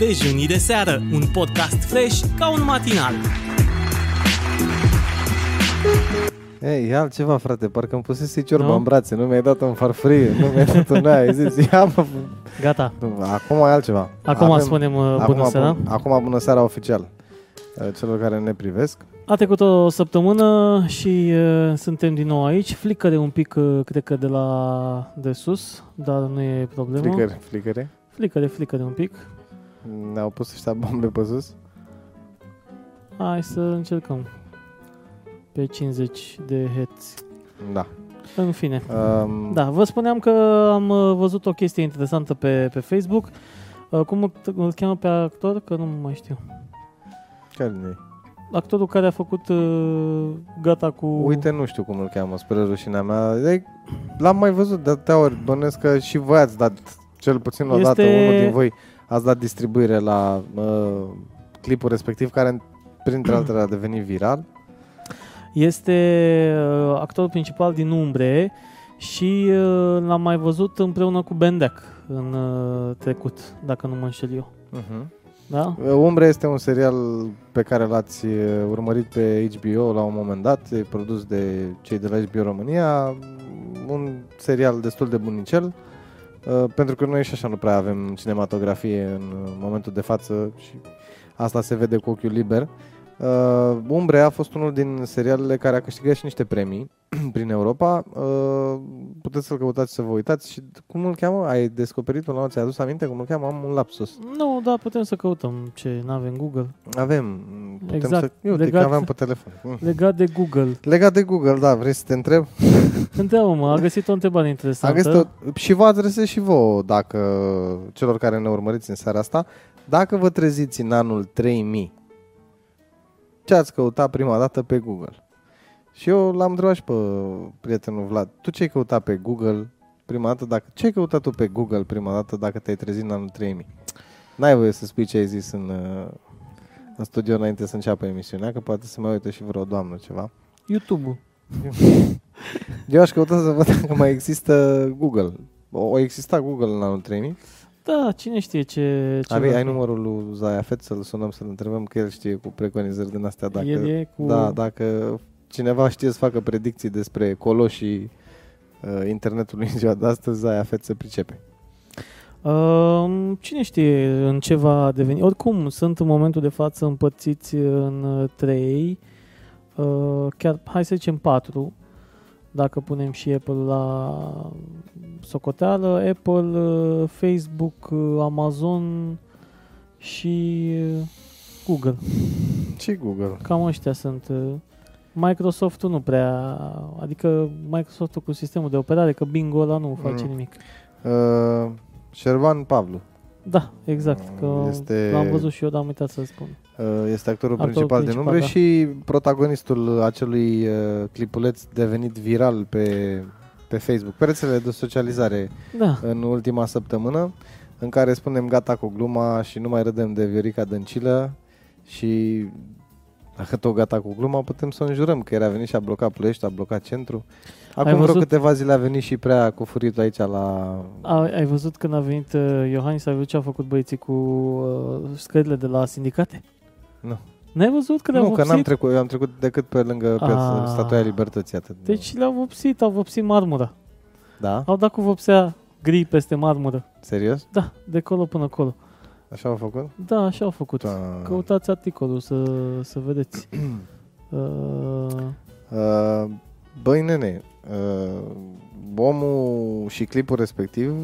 Dejunii de seară, un podcast fresh ca un matinal. Ei, e altceva, frate, parcă îmi pusese ciorba Nu? în brațe, nu mi-ai dat în farfurie, nu mi-ai dat în aia, ai zis, ia mă, Gata. nu, acum e altceva. Acum spunem uh, acum, bună seara. bun- Acum bună seara oficial uh, celor care ne privesc. A trecut o săptămână și uh, suntem din nou aici. Flicăre un pic, uh, cred că de la de sus, dar nu e problemă. Flicări, flicări. Flicăre, flicăre un pic. Ne-au pus ăștia bombe pe sus. Hai să încercăm. Pe 50 de Hz. Da. În fine. Um, Da, vă spuneam că am uh, văzut o chestie interesantă pe, pe Facebook. Uh, Cum îl- îl cheamă pe actor? Că nu mai știu. Care nu Actorul care a făcut uh, gata cu... Uite, nu știu cum îl cheamă, spre rușinea mea. E, l-am mai văzut de atâtea ori. Bănesc că și voi ați dat, cel puțin o dată, Este- unul din voi, ați dat distribuire la uh, clipul respectiv, care, printre altele, a devenit viral. Este uh, actorul principal din Umbre și uh, l-am mai văzut împreună cu Bendeac în uh, trecut, dacă nu mă înșel eu. Uh-huh. Da? Umbre este un serial pe care l-ați uh, urmărit pe HBO la un moment dat, e produs de cei de la HBO România, un serial destul de bunicel, uh, pentru că noi și așa nu prea avem cinematografie în uh, momentul de față și asta se vede cu ochiul liber. Uh, Umbre a fost unul din serialele care a câștigat și niște premii prin Europa. Uh, puteți să-l căutați să vă uitați și cum îl cheamă? Ai descoperit-o la ți-ai adus aminte cum îl cheamă? Am un lapsus. Nu, da, putem să căutăm ce n-avem Google. Avem. Putem Exact. să... Eu uite Legat- că aveam pe telefon. Mm. Legat de Google. Legat de Google, da, vrei să te întreb? Întreabă-mă, a găsit o întrebare Am interesantă. găsit o... Și vă adresez și vouă, dacă celor care ne urmăriți în seara asta, dacă vă treziți în anul 3000, ce ați căutat prima dată pe Google? Și eu l-am întrebat și pe prietenul Vlad, tu ce ai căutat pe Google prima dată, dacă, ce ai căutat tu pe Google prima dată dacă te-ai trezit în anul 3000? N-ai voie să spui ce ai zis în, uh, în studio înainte să înceapă emisiunea, că poate să mai uite și vreo doamnă ceva. YouTube-ul. Eu aș căuta să văd dacă mai există Google. O, o exista Google în anul 3000? Da, cine știe ce... ce Ai, va ai fi. numărul lui Zayafet să-l sunăm să-l întrebăm că el știe cu preconizări din astea. Dacă, El e cu... Da, dacă cineva știe să facă predicții despre coloșii uh, internetului în ziua de astăzi, Zayafet se pricepe. Um, cine știe în ce va deveni. Oricum, sunt în momentul de față împărțiți în uh, trei, uh, chiar, hai să zicem patru, dacă punem și Apple la socoteală, Apple, uh, Facebook, uh, Amazon și uh, Google. Și Google. Cam ăștia sunt. uh, Microsoft-ul nu prea, adică Microsoft-ul cu sistemul de operare, că Bingo ăla nu face Mm. nimic. Uh, Șervan Pavlu Da, exact, că Este- l-am văzut și eu, dar am uitat să spun. uh, este actorul Actorul principal, din principal, umbre da. și protagonistul acelui uh, clipuleț devenit viral pe, pe Facebook, pe rețelele de socializare Da, în ultima săptămână în care spunem gata cu gluma și nu mai râdem de Viorica Dăncilă și dacă tot gata cu gluma putem să o înjurăm că era venit și a blocat Ploiești, a blocat centru. Acum vreo văzut? câteva zile a venit și prea cu furitul aici la... ai, ai văzut când a venit uh, Iohannis, ai văzut ce a făcut băieții cu uh, scările de la sindicate? Nu. N-ai văzut că le-au Nu, că vopsit? n-am trecut, eu am trecut decât pe lângă piața, Ah. statuia Libertății atât. Deci le-au vopsit, au vopsit marmura. Da? Au dat cu vopsea gri peste marmură. Serios? Da, de colo până acolo. Așa au făcut? Da, așa au făcut. Da. Căutați articolul să, să vedeți. uh, Uh, băi, nene, uh, omul și clipul respectiv,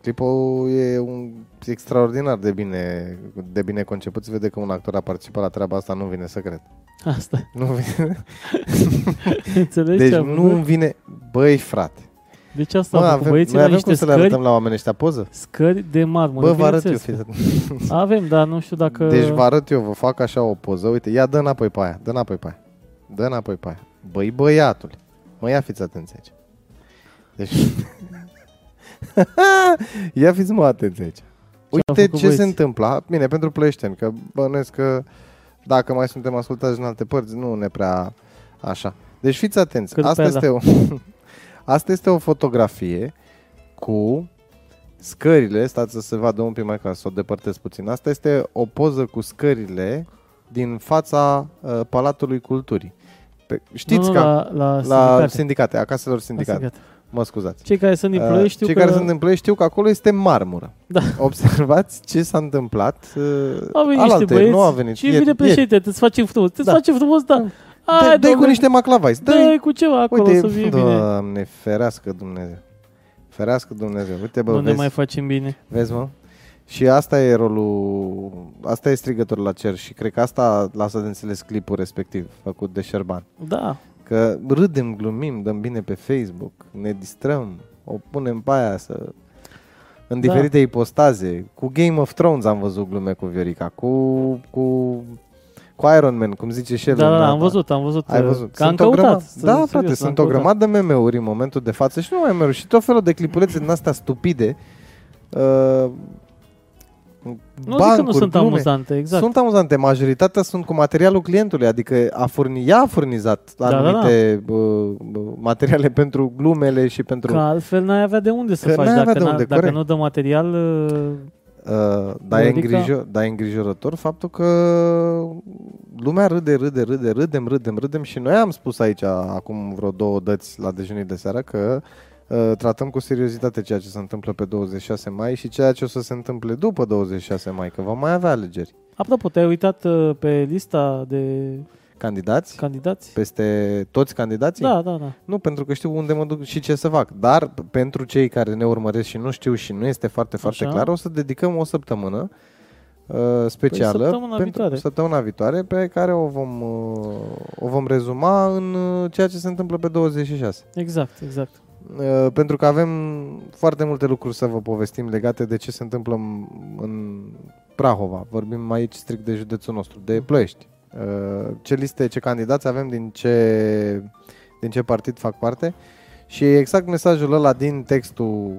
clipul e un extraordinar de bine, de bine conceput. Se vede că un actor a participat la treaba asta, nu vine să cred. asta. Nu vine. Înțelegi Deci ce a nu făcut? vine... Băi, frate. Deci asta Mă, a făcut avem, băieții noi la avem niște cum să le scări, arătăm la oameni ăștia poză? scări de marmură. Bă, vă arăt eu, bineînțeles. fiți Avem, dar nu știu dacă... Deci vă arăt eu, vă fac așa o poză. Uite, ia dă înapoi pe aia, dă înapoi pe aia. Dă înapoi pe aia. Băi, băiatul. Mă, ia fiți atenți aici. Deci... ia fiți mă atenți aici. Uite făcut ce se băieții? întâmplă. Bine, pentru plăieșteni, că bănuiesc că dacă mai suntem ascultați în alte părți, nu ne prea așa. Deci fiți atenți. Cât Asta pe este, o, asta este o fotografie cu scările, stați să se vadă un pic mai ca să o depărtez puțin. Asta este o poză cu scările din fața uh, Palatului Culturii. Pe, știți nu, nu, că la, la, la sindicate. sindicate, acaselor La sindicate. sindicate. Mă scuzați. Cei care sunt din Uh, Ploiești știu Cei că care sunt în Ploiești știu că acolo este marmură. Da. Observați ce s-a întâmplat. Uh, au venit niște alaltăieri, băieți nu a venit. și ieri- vine ieri. președinte, îți face frumos, îți Da. face frumos, da. Dă- Hai, Dă-i cu domnule, niște maclavai. Dă-i dă cu ceva acolo Uite, să fie bine. Doamne, ferească Dumnezeu. Ferească Dumnezeu. Uite, bă, Nu ne vezi, mai facem bine. vezi, mă? Și asta e rolul, asta e strigătorul la cer și cred că asta lasă de înțeles clipul respectiv făcut de Șerban. Da, Că râdem, glumim, dăm bine pe Facebook, ne distrăm, o punem pe aia să... În Da. diferite ipostaze. Cu Game of Thrones am văzut glume cu Viorica, cu, cu, cu Iron Man, cum zice și el. da, în da, da, data. am văzut, am văzut. Ai uh, văzut? Că am o grămadă, căutat. da, serios, frate, am sunt o căutat. grămadă de meme-uri în momentul de față și nu mai meme și tot felul de clipulețe din astea stupide. Uh, Nu zic că nu sunt glume. amuzante, exact. Sunt amuzante, majoritatea sunt cu materialul clientului, adică a furni, ea a furnizat Da, da, anumite uh, materiale pentru glumele și pentru... Că altfel n-ai avea de unde să Că faci. n-ai avea Dacă, de n-a- unde, dacă corect. nu dă material, uh, Uh, dar, e Adică- îngrijor, dar e îngrijorător faptul că lumea râde, râde, râde, râdem, râdem, râdem și noi am spus aici acum vreo două dăți la dejunii de seară că uh, tratăm cu seriozitate ceea ce se întâmplă pe 26 mai și ceea ce o să se întâmple după 26 mai, că vom mai avea alegeri. apropo, te-ai uitat uh, pe lista de Candidați? candidați? Peste toți candidații? Da, da, da. Nu, pentru că știu unde mă duc și ce să fac. Dar p- pentru cei care ne urmăresc și nu știu și nu este foarte, foarte Așa. clar, o să dedicăm o săptămână uh, specială Păi săptămâna pentru viitoare. săptămâna viitoare pe care o vom, uh, o vom rezuma în uh, ceea ce se întâmplă pe 26. Exact, exact. Uh, pentru că avem foarte multe lucruri să vă povestim legate de ce se întâmplă în, în Prahova. Vorbim aici strict de județul nostru, de Ploiești. Uh, Ce liste, ce candidați avem, din ce, din ce partid fac parte. Și e exact mesajul ăla din textul,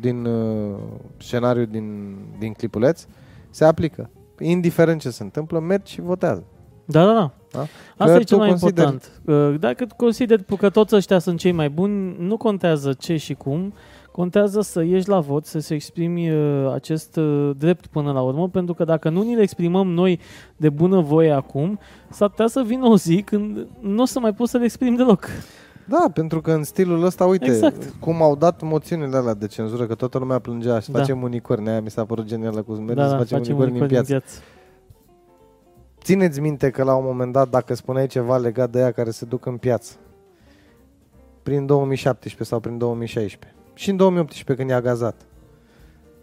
din uh, scenariul din, din clipuleț, se aplică. Indiferent ce se întâmplă, mergi și votează. Da, da, da. Da? Asta Că e cel tu mai consideri- important. Uh, Dacă consideri că toți ăștia sunt cei mai buni, nu contează ce și cum, contează să ieși la vot, să se exprimi uh, acest uh, drept până la urmă, pentru că dacă nu ni le exprimăm noi de bună voie acum, s-ar putea să vină o zi când nu o să mai poți să le exprimi deloc. Da, pentru că în stilul ăsta, uite, Exact. cum au dat moțiunile alea de cenzură, că toată lumea plângea și Da. facem unicori, aia mi s-a părut genială cu mergeți da, să da, facem, facem unicori, unicori în piață. piață. Țineți minte că la un moment dat, dacă spuneai ceva legat de ea care se duc în piață, prin 2017 sau prin 2016, și în 2018 când i-a gazat,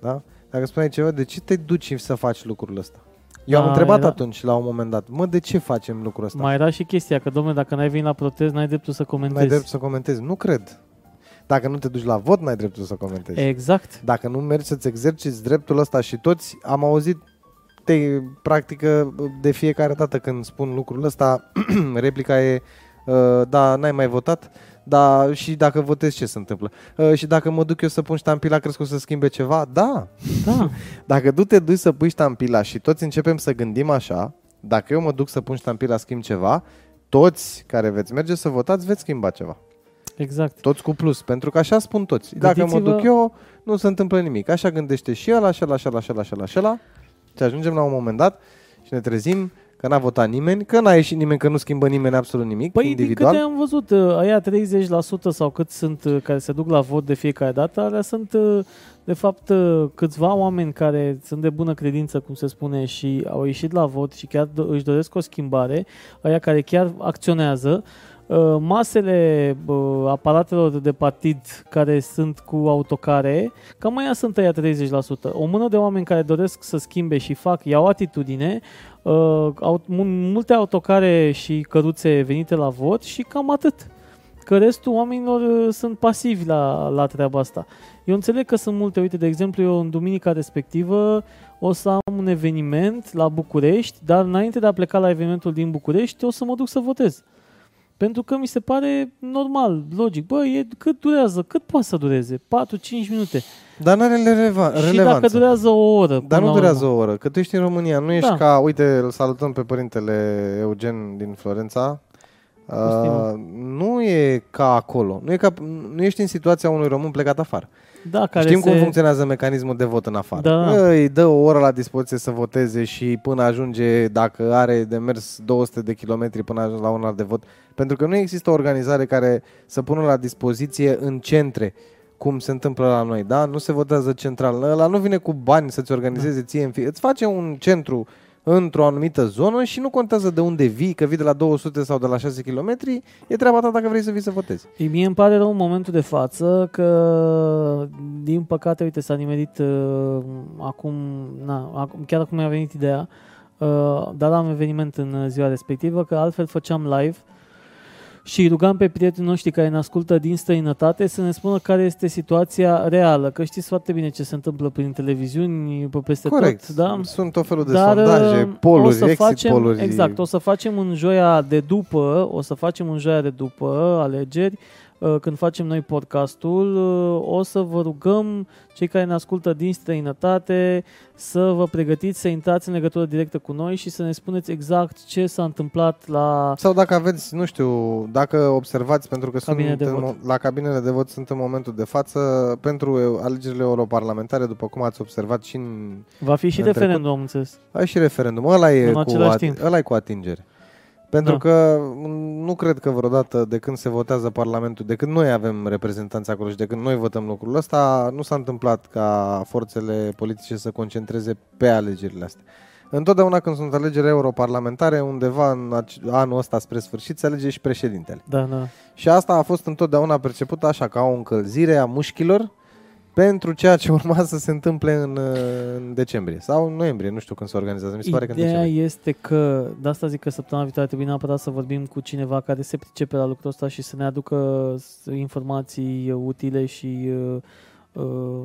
da? Dacă spuneai ceva, de ce te duci să faci lucrul ăsta? Eu am Da, întrebat era- atunci, la un moment dat, mă, de ce facem lucrul ăsta? Mai era și chestia că, domnule, dacă n-ai venit la protest, n-ai dreptul să N-ai comentezi. drept să comentezi. Nu cred. Dacă nu te duci la vot, n-ai dreptul să comentezi. Exact. Dacă nu mergi să-ți exerciți dreptul ăsta și toți am auzit te practică de fiecare dată când spun lucrul ăsta, replica e uh, da, n-ai mai votat, da, și dacă votezi ce se întâmplă? Uh, și dacă mă duc eu să pun ștampila, crezi că o să schimbe ceva? Da. Da. Dacă tu te duci să pui ștampila și toți începem să gândim așa, dacă eu mă duc să pun ștampila, schimb ceva, toți care veți merge să votați, veți schimba ceva. Exact. Toți cu plus, pentru că așa spun toți. Dacă mă Gândiți-vă- duc eu, nu se întâmplă nimic. Așa gândește și ăla, și ăla, și ăla, și ăla, și ăla, și ăla. Și ajungem la un moment dat și ne trezim că n-a votat nimeni, că n-a ieșit nimeni, că nu schimbă nimeni absolut nimic Păi individual. din câte am văzut, uh, aia 30% sau cât sunt uh, care se duc la vot de fiecare dată, alea sunt uh, de fapt uh, câțiva oameni care sunt de bună credință, cum se spune, și au ieșit la vot și chiar do- își doresc o schimbare, aia care chiar acționează, Uh, masele uh, aparatelor de partid care sunt cu autocare, cam aia sunt aia 30%. O mână de oameni care doresc să schimbe și fac, iau atitudine, uh, au, mu- multe autocare și căruțe venite la vot și cam atât. Că restul oamenilor uh, sunt pasivi la, la treaba asta. Eu înțeleg că sunt multe, uite, de exemplu, eu în duminica respectivă o să am un eveniment la București, dar înainte de a pleca la evenimentul din București, o să mă duc să votez. Pentru că mi se pare normal, logic. Bă, e, cât durează? Cât poate să dureze? 4-5 minute. Dar nu are releva- Și relevanță. dacă durează o oră. Dar până nu la durează urmă. o oră, că tu ești în România, nu ești Da. ca, uite, îl salutăm pe părintele Eugen din Florența, stimă. uh, nu e ca acolo, nu, e ca, nu ești în situația unui român plecat afară. Da, care Știm se... cum funcționează mecanismul de vot în afară. Da. Îi dă o oră la dispoziție să voteze și până ajunge, dacă are de mers 200 de kilometri până ajunge la un de vot. Pentru că nu există o organizare care să pună la dispoziție în centre cum se întâmplă la noi, da? Nu se votează central. Ăla nu vine cu bani să-ți organizeze da. ție în fie. Îți face un centru într-o anumită zonă și nu contează de unde vii, că vii de la 200 sau de la 6 km, e treaba ta dacă vrei să vii să votezi. Ei, mie îmi pare rău în momentul de față că, din păcate, uite, s-a nimerit uh, acum, na, acum, chiar acum mi-a venit ideea, uh, dar am eveniment în ziua respectivă, că altfel făceam live și rugam pe prietenii noștri care ne ascultă din străinătate să ne spună care este situația reală, că știți foarte bine ce se întâmplă prin televiziuni, pe peste Corect. tot. Da? Sunt o felul de Dar, sondaje, uh, poluri, o să exit facem, poluri. Exact, o să facem în joia de după, o să facem în joia de după alegeri, uh, când facem noi podcastul, uh, o să vă rugăm, cei care ne ascultă din străinătate, să vă pregătiți să intrați în legătură directă cu noi și să ne spuneți exact ce s-a întâmplat la... Sau dacă aveți, nu știu, dacă observați, pentru că Cabine sunt de în, vot. mo- la cabinele de vot sunt în momentul de față pentru eu- alegerile europarlamentare, după cum ați observat și în... Va fi și În referendum, am înțeles. Ai și referendum, ăla e, În cu, același timp. ăla e cu atingere. Pentru Da. că nu cred că vreodată de când se votează Parlamentul, de când noi avem reprezentanți acolo și de când noi votăm lucrul ăsta, nu s-a întâmplat ca forțele politice să concentreze pe alegerile astea. Întotdeauna când sunt alegeri europarlamentare, undeva în ace- anul ăsta spre sfârșit, se alege și președintele. Da, da. Și asta a fost întotdeauna perceput așa, ca o încălzire a mușchilor pentru ceea ce urma să se întâmple în, uh, în decembrie sau în noiembrie, nu știu când se organizează, mi se pare că în Ideea decembrie. este că, de asta zic că săptămâna viitoare trebuie neapărat să vorbim cu cineva care se pricepe la lucrul ăsta și să ne aducă s- informații utile și uh, uh,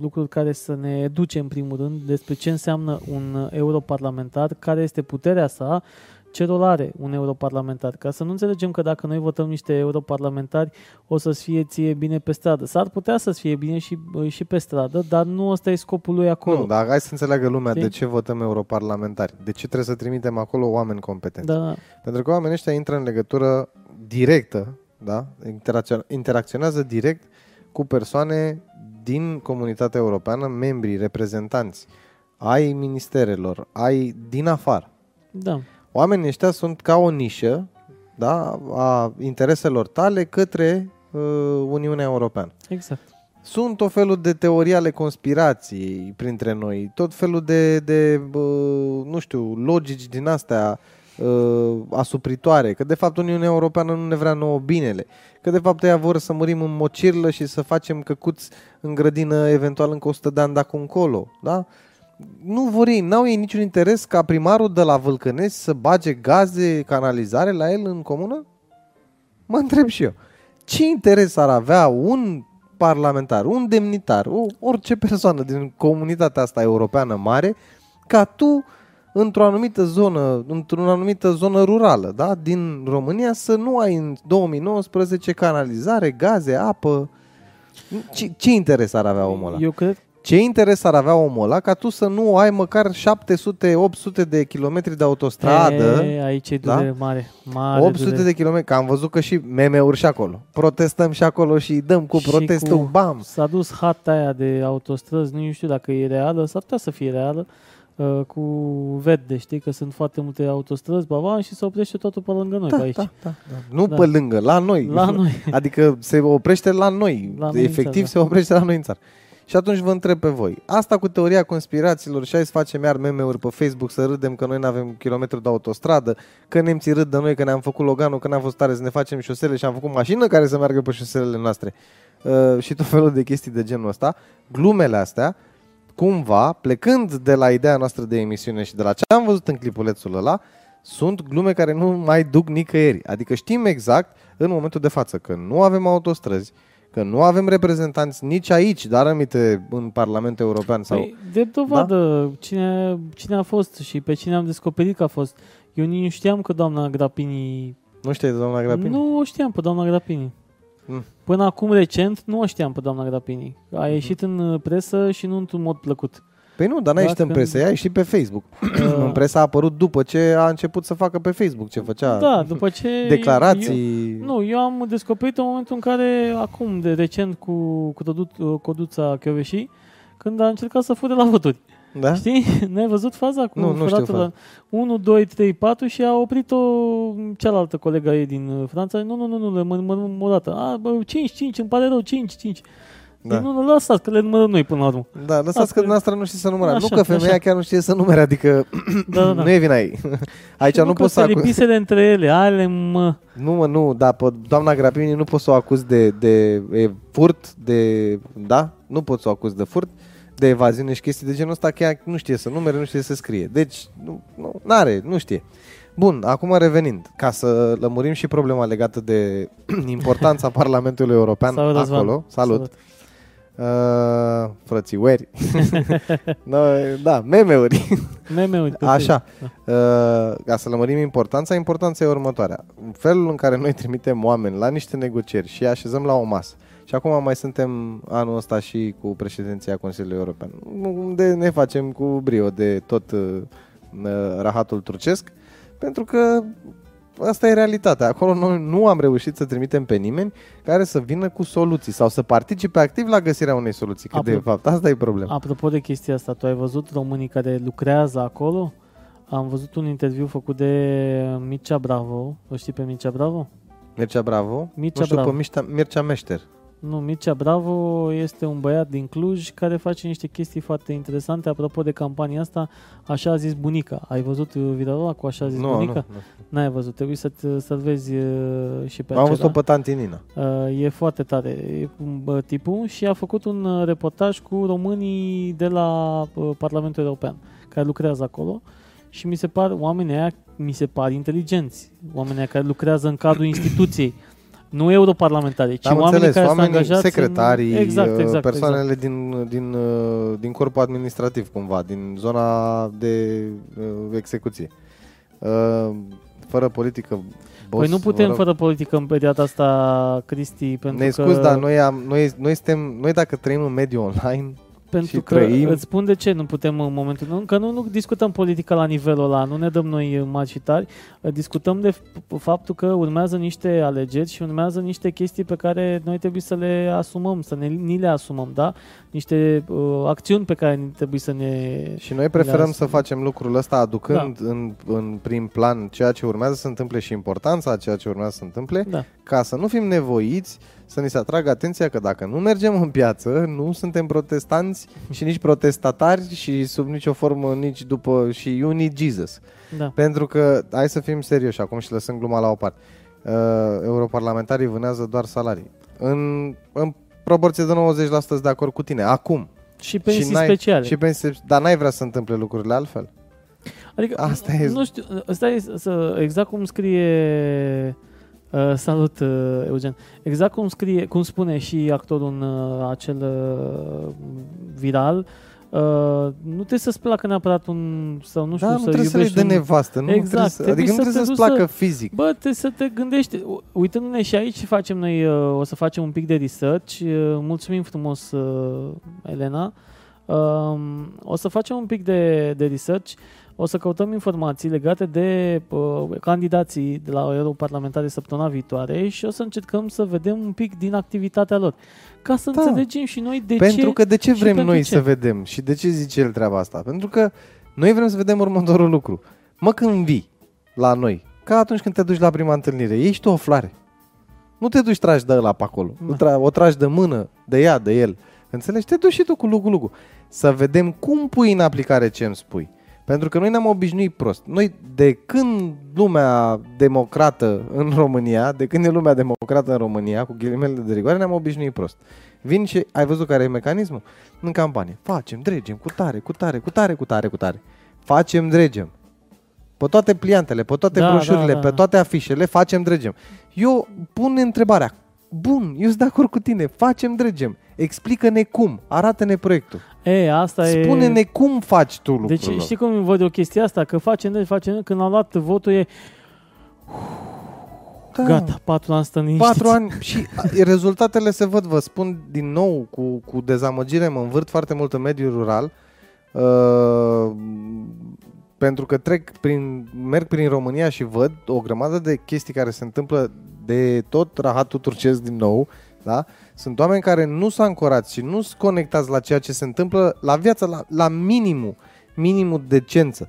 lucruri care să ne educe în primul rând despre ce înseamnă un europarlamentar, care este puterea sa, ce rol are un europarlamentar. Ca să nu înțelegem că dacă noi votăm niște europarlamentari o să-ți fie ție bine pe stradă. S-ar putea să-ți fie bine și, și pe stradă, dar nu ăsta e scopul lui acolo. Nu, dar hai să înțeleagă lumea Știi? de ce votăm europarlamentari. De ce trebuie să trimitem acolo oameni competenți. Da, Pentru că oamenii ăștia intră în legătură directă, da? Interacțio- interacționează direct cu persoane din comunitatea europeană, membrii, reprezentanți ai ministerelor, ai din afară. da. Oamenii ăștia sunt ca o nișă da, a intereselor tale către uh, Uniunea Europeană. Exact. Sunt tot felul de teorii ale conspirației printre noi, tot felul de, de bă, nu știu, logici din astea uh, asupritoare, că de fapt Uniunea Europeană nu ne vrea nouă binele, că de fapt ea vor să murim în mocirlă și să facem căcuți în grădină eventual încă 100 de ani dacă încolo, da? Nu vor ei, n-au ei niciun interes ca primarul de la Vâlcănești să bage gaze, canalizare la el în comună? Mă întreb și eu. Ce interes ar avea un parlamentar, un demnitar, o, orice persoană din comunitatea asta europeană mare, ca tu, într-o anumită zonă, într-o anumită zonă rurală, da, din România, să nu ai în 2019 canalizare, gaze, apă. Ce, ce interes ar avea omul ăla? Eu cred Ce interes ar avea omul ăla ca tu să nu ai măcar 700-800 de kilometri de autostradă? E, aici e da? durere mare. mare 800 durere. de kilometri, că am văzut că și meme-uri și acolo. Protestăm și acolo și îi dăm cu Și protestul, cu- bam! S-a dus hata aia de autostrăzi, nu știu dacă e reală, s-ar putea să fie reală, uh, cu verde, știi, că sunt foarte multe autostrăzi, baba, și se oprește totul pe lângă noi, pe aici. da, da. Nu Da. pe lângă, la noi. La noi. Adică se oprește la noi. La noi în Efectiv țară, se oprește la noi în țară. Și atunci vă întreb pe voi. Asta cu teoria conspirațiilor și hai să facem iar meme-uri pe Facebook să râdem că noi nu avem kilometru de autostradă, că nemții râd de noi că ne-am făcut Loganul, că n-am fost tare să ne facem șosele și am făcut mașină care să meargă pe șoselele noastre. Uh, și tot felul de chestii de genul ăsta. Glumele astea, cumva, plecând de la ideea noastră de emisiune și de la ce am văzut în clipulețul ăla, sunt glume care nu mai duc nicăieri. Adică știm exact în momentul de față că nu avem autostrăzi, că nu avem reprezentanți nici aici, dar aminte în Parlamentul European sau... Păi, de dovadă, cine, cine a fost și pe cine am descoperit că a fost. Eu nici nu știam că doamna Grapini... Nu știi, doamna Grapini? Nu o știam pe doamna Grapini. Mm. Până acum recent nu o știam pe doamna Grapini. A ieșit în presă și nu într-un mod plăcut. Păi nu, dar n-ai ieșit în Dacă- presă, ai ieșit pe Facebook. în presă a apărut după ce a început să facă pe Facebook ce făcea. Da, după ce... declarații. Eu, nu, eu am descoperit în momentul în care, acum, de recent, cu, cu Cădu- Coduța Chioveși, când a încercat să fure la voturi. Da? Știi? N-ai văzut faza cu Nu, nu știu furatul la 1, 2, 3, 4 și a oprit-o cealaltă colega ei din uh, Franța. Nu, nu, nu, nu, le numărăm o dată. A, bă, 5, 5, îmi pare rău, 5, 5. Da. Da. Nu, nu, lăsați că le numărăm noi până la urmă. Da, lăsați Asta că e. dumneavoastră nu știți să numărați. Nu Așa, că femeia așa. chiar nu știe să numere, adică Da, da, da. nu e vina ei. Aici Și nu că poți să se acuz... lipisele între ele, ale mă. Nu, mă, nu, da, pe doamna Grapini nu poți să o acuzi de, de e, furt, de, da? Nu poți să o acuzi de furt, de evaziune și chestii de genul ăsta, chiar nu știe să numere, nu știe să scrie. Deci, nu, nu are, nu știe. Bun, acum revenind, ca să lămurim și problema legată de importanța Parlamentului European Salut, Răzvan. acolo. Salut. Uh, frățiueri. no, da, meme-uri. Meme-uri. pe Așa. Facebook. Uh, ca să lămărim importanța, importanța e următoarea. Felul în care noi trimitem oameni la niște negocieri și îi așezăm la o masă. Și acum mai suntem anul ăsta și cu președinția Consiliului European, unde ne facem cu brio de tot uh, uh, rahatul turcesc, pentru că asta e realitatea. Acolo noi nu am reușit să trimitem pe nimeni care să vină cu soluții sau să participe activ la găsirea unei soluții. Că de Apropo- fapt asta e problema. Apropo de chestia asta, tu ai văzut românii care lucrează acolo? Am văzut un interviu făcut de Mircea Bravo. O știi pe Mircea Bravo? Mircea Bravo. Mircea nu știu, Bravo. pe Mircea, Mircea Meșter. Nu, Mircea Bravo este un băiat din Cluj care face niște chestii foarte interesante. Apropo de campania asta, așa a zis bunica. Ai văzut uh, viralul ăla cu așa a zis Nu, nu, bunica? nu. N-ai văzut, trebuie să-ți, să-l vezi uh, și pe Am acela. văzut-o pe tanti Nina. Uh, e foarte tare e un bă, tipul și a făcut un uh, reportaj cu românii de la uh, Parlamentul European care lucrează acolo și mi se par oamenii aia mi se par inteligenți, oamenii aia care lucrează în cadrul instituției, nu europarlamentari, ci Am oamenii înțeles, care sunt oamenii, angajați secretarii, în... exact, uh, exact, persoanele exact. din, din, uh, din corpul administrativ, cumva, din zona de uh, execuție. Uh, Fără politică, boss, Păi nu putem vă rog. fără politică în perioada asta, Cristi, pentru Ne că... scuz, dar noi, am, noi, noi, suntem, noi dacă trăim în mediul online, Pentru și că trăim. îți spun de ce nu putem în momentul nu, că nu, nu discutăm politică la nivelul ăla, nu ne dăm noi mari și tari, discutăm de f- faptul că urmează niște alegeri și urmează niște chestii pe care noi trebuie să le asumăm, să ne, ni le asumăm, da? Niște uh, acțiuni pe care trebuie să ne... Și noi preferăm Le să facem lucrul ăsta aducând da. în, în prim plan ceea ce urmează să se întâmple și importanța a ceea ce urmează să se întâmple, Da. ca să nu fim nevoiți să ni se atragă atenția că dacă nu mergem în piață, nu suntem protestanți și nici protestatari și sub nicio formă nici după și you need Jesus. Da. Pentru că, hai să fim serioși acum și lăsăm gluma la o parte, uh, europarlamentarii vânează doar salarii. În, în proporție de 90% sunt de acord cu tine. Acum. Și pensii și n-ai- speciale. Și pensii, dar n-ai vrea să se întâmple lucrurile altfel? Adică, Asta e- Nu știu, ăsta e să, exact cum scrie... Uh, salut, uh, Eugen. Exact cum scrie, cum spune și actorul în uh, acel uh, viral, uh, nu trebuie să-ți placă neapărat un... sau nu știu, da, nu să trebuie să le iubești de un... nevastă. Nu Exact, trebuie să, trebuie adică nu să trebuie te să-ți duci placă fizic. Bă, trebuie să te gândești. U- Uitându-ne și aici facem noi, uh, o să facem un pic de research. Uh, Mulțumim frumos, uh, Elena. Um, o să facem un pic de, de research. O să căutăm informații legate de uh, candidații de la europarlamentare săptămâna viitoare și o să încercăm să vedem un pic din activitatea lor. Ca să Da. înțelegem și noi de pentru ce... că de ce și vrem pentru noi ce? să vedem? Și de ce zice el treaba asta? Pentru că noi vrem să vedem următorul lucru. Mă, când vii la noi, ca atunci când te duci la prima întâlnire, ești tu o floare. Nu te duci tragi de ăla pe acolo. Da. Da. O tragi de mână, de ea, de el. Înțelegi? Te duci și tu cu lugu-lugu. Să vedem cum pui în aplicare ce îmi spui. Pentru că noi ne-am obișnuit prost. Noi, de când lumea democrată în România, de când e lumea democrată în România, cu ghilimele de rigoare, ne-am obișnuit prost. Vin și ai văzut care e mecanismul? În campanie. Facem, dregem, cu tare, cu tare, cu tare, cu tare, cu tare. Facem, dregem. Pe toate pliantele, pe toate Da, broșurile, da, da. pe toate afișele, facem, dregem. Eu pun întrebarea. Bun, eu sunt de acord cu tine, facem, dregem. Explică-ne cum, arată-ne proiectul. E, asta e... Spune-ne cum faci tu lucrul Deci știi cum îmi văd eu chestia asta? Că facem, deci facem, când au luat votul e da. gata, patru ani stăm liniștiți. Patru ani și a, rezultatele se văd, vă spun din nou, cu, cu dezamăgire, mă învârt foarte mult în mediul rural. Uh, pentru că trec prin, merg prin România și văd o grămadă de chestii care se întâmplă de tot rahatul turcesc din nou, da? Sunt oameni care nu s-au ancorat și nu sunt conectați la ceea ce se întâmplă la viață, la, la minimul, minimul decență.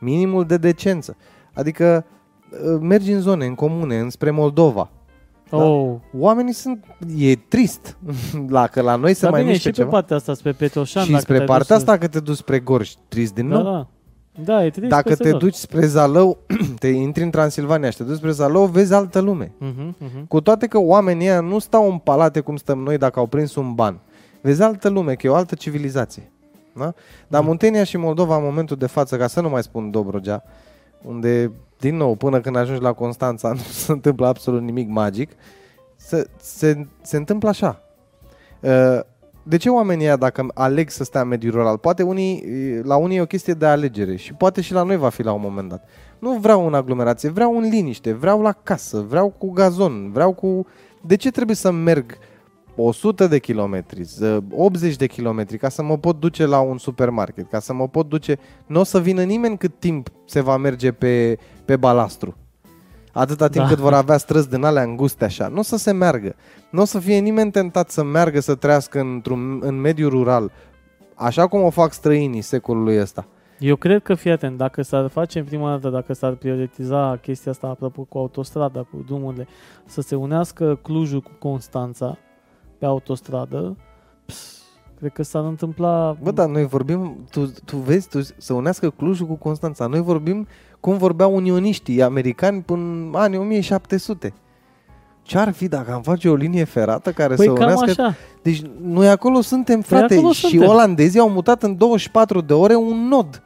Minimul de decență. Adică uh, mergi în zone, în comune, înspre Moldova. Da? Oh. Oamenii sunt... E trist la că la noi se Dar mai bine, miște și ceva. pe partea asta, spre Petroșan. și dacă spre te-ai partea dus- asta că te duci spre Gorj, trist din nou. Da, da. Da, e trist Dacă peste te tot. duci spre Zalău, te intri în Transilvania și te duci spre Zalău, vezi altă lume. Mhm, mhm. Cu toate că oamenii ăia nu stau în palate cum stăm noi dacă au prins un ban. Vezi altă lume, că e o altă civilizație. Da? Dar Mm. Muntenia și Moldova, în momentul de față, ca să nu mai spun Dobrogea, unde, din nou, până când ajungi la Constanța, nu se întâmplă absolut nimic magic, se, se, se întâmplă așa. Uh, De ce oamenii ăia, dacă aleg să stea în mediul rural, poate unii, la unii e o chestie de alegere și poate și la noi va fi la un moment dat. Nu vreau în aglomerație, vreau în liniște, vreau la casă, vreau cu gazon, vreau cu... De ce trebuie să merg 100 de kilometri, z- 80 de kilometri ca să mă pot duce la un supermarket, ca să mă pot duce... Nu o să vină nimeni cât timp se va merge pe, pe balastru. Atâta timp Da. cât vor avea străzi din alea înguste așa. Nu o să se meargă. Nu o să fie nimeni tentat să meargă să trăiască într-un, în mediul rural, așa cum o fac străinii secolului ăsta. Eu cred că, fii atent, dacă s-ar face în prima dată, dacă s-ar prioritiza chestia asta, apropo, cu autostrada, cu drumurile, să se unească Clujul cu Constanța pe autostradă, ps, cred că s-ar întâmpla... Bă, dar noi vorbim, tu, tu vezi, tu, să unească Clujul cu Constanța. Noi vorbim cum vorbeau unioniștii americani până în anii 1700. Ce-ar fi dacă am face o linie ferată care Păi să cam unească... așa. Deci noi acolo suntem, frate, acolo și suntem. olandezii au mutat în 24 de ore un nod.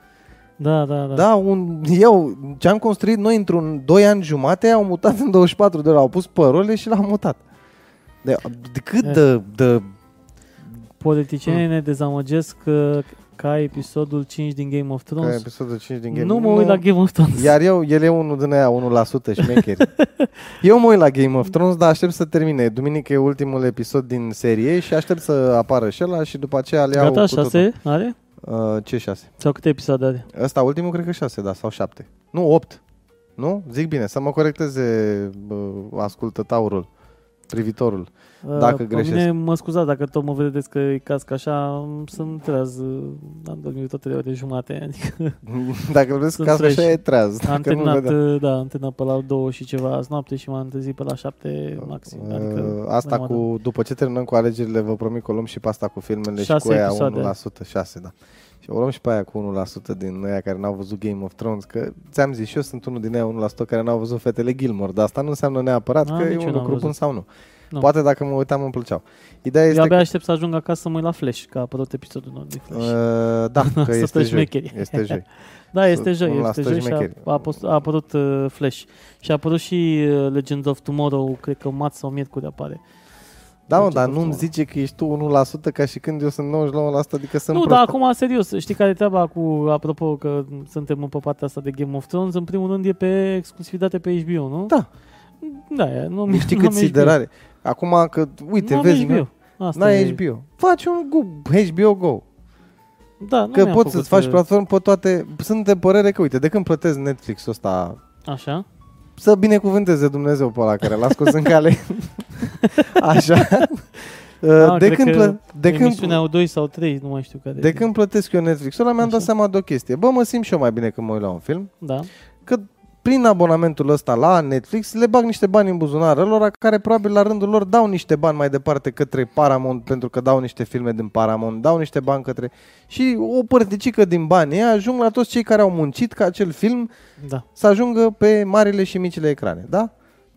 Da, da, da. Da, un, eu, ce am construit noi într-un 2 ani jumate, au mutat în 24 de ore, au pus părole și l-au mutat. De, de cât Eh. de, de Politicienii Hmm. ne dezamăgesc că, ca episodul 5 din Game of ca Thrones. episodul 5 din Game Nu mă uit la Game of Thrones. Iar eu, el e unul din aia 1% șmecheri. eu mă uit la Game of Thrones, dar aștept să termine. Duminică e ultimul episod din serie și aștept să apară și ăla și după aceea le iau Gata, cu totul. 6 are? Uh, ce 6? Sau câte episoade are? Ăsta ultimul cred că 6, da, sau 7. Nu, 8. Nu? Zic bine, să mă corecteze uh, ascultătaurul, privitorul. Dacă pe greșesc. Mine, mă scuzați dacă tot mă vedeți că e cască așa, sunt treaz, am dormit tot trei ore jumate, adică Dacă îl vezi Sunt ca așa fresh. e treaz. am Dacă nu terminat, vedea. da, am terminat pe la două și ceva azi noapte și m-am trezit pe la șapte maxim. Adică, Uh, asta mai cu, după ce terminăm cu alegerile, vă promit că o luăm și pe asta cu filmele și Șase cu aia episoade. 1%, 6, da. Și o luăm și pe aia cu 1% din aia care n-au văzut Game of Thrones, că ți-am zis și eu sunt unul din aia 1% care n-au văzut fetele Gilmore, dar asta nu înseamnă neapărat A, că e nici eu un n-am lucru bun văzut. sau nu. Nu. Poate dacă mă uitam îmi plăceau. Ideea Eu este abia că, aștept să ajung acasă să mă uit la Flash, că a apărut episodul nou de Flash. uh, da, că Să este stă joi. șmecheri. Este joi. Da, este Sunt joi, la este stări joi și a, șmecheri. a, apos- a apărut uh, Flash. Și a apărut și uh, Legends of Tomorrow, cred că marți sau miercuri apare. Da, mă, Legends dar of nu-mi Tomorrow. zice că ești tu 1% ca și când eu sunt 99%, adică sunt nu, prost. dar acum, serios, știi care e treaba cu, apropo că suntem în pe partea asta de Game of Thrones, în primul rând e pe exclusivitate pe HBO, nu? Da. Da, e, nu Știi nu am cât siderare? Acum că, HBO. uite, Nu am vezi, HBO. Asta n-ai e. HBO. Faci un Go, HBO Go. Da, nu Că mi-am poți făcut, să-ți faci uh, platformă pe toate... Sunt de părere că, uite, de când plătesc Netflix-ul ăsta, Așa? să binecuvânteze Dumnezeu pe ăla care l-a scos în cale. Așa. Ah, de cred când, că plă- de când, Emisiunea au 2 sau 3, nu mai știu care. de când plătesc eu Netflix-ul ăla, mi-am dat Așa. seama de o chestie. Bă, mă simt și eu mai bine când mă uit la un film. Da. Că prin abonamentul ăsta la Netflix le bag niște bani în buzunar lor care probabil la rândul lor dau niște bani mai departe către Paramount pentru că dau niște filme din Paramount, dau niște bani către... Și o părticică din banii ăia ajung la toți cei care au muncit ca acel film Da. să ajungă pe marile și micile ecrane, da?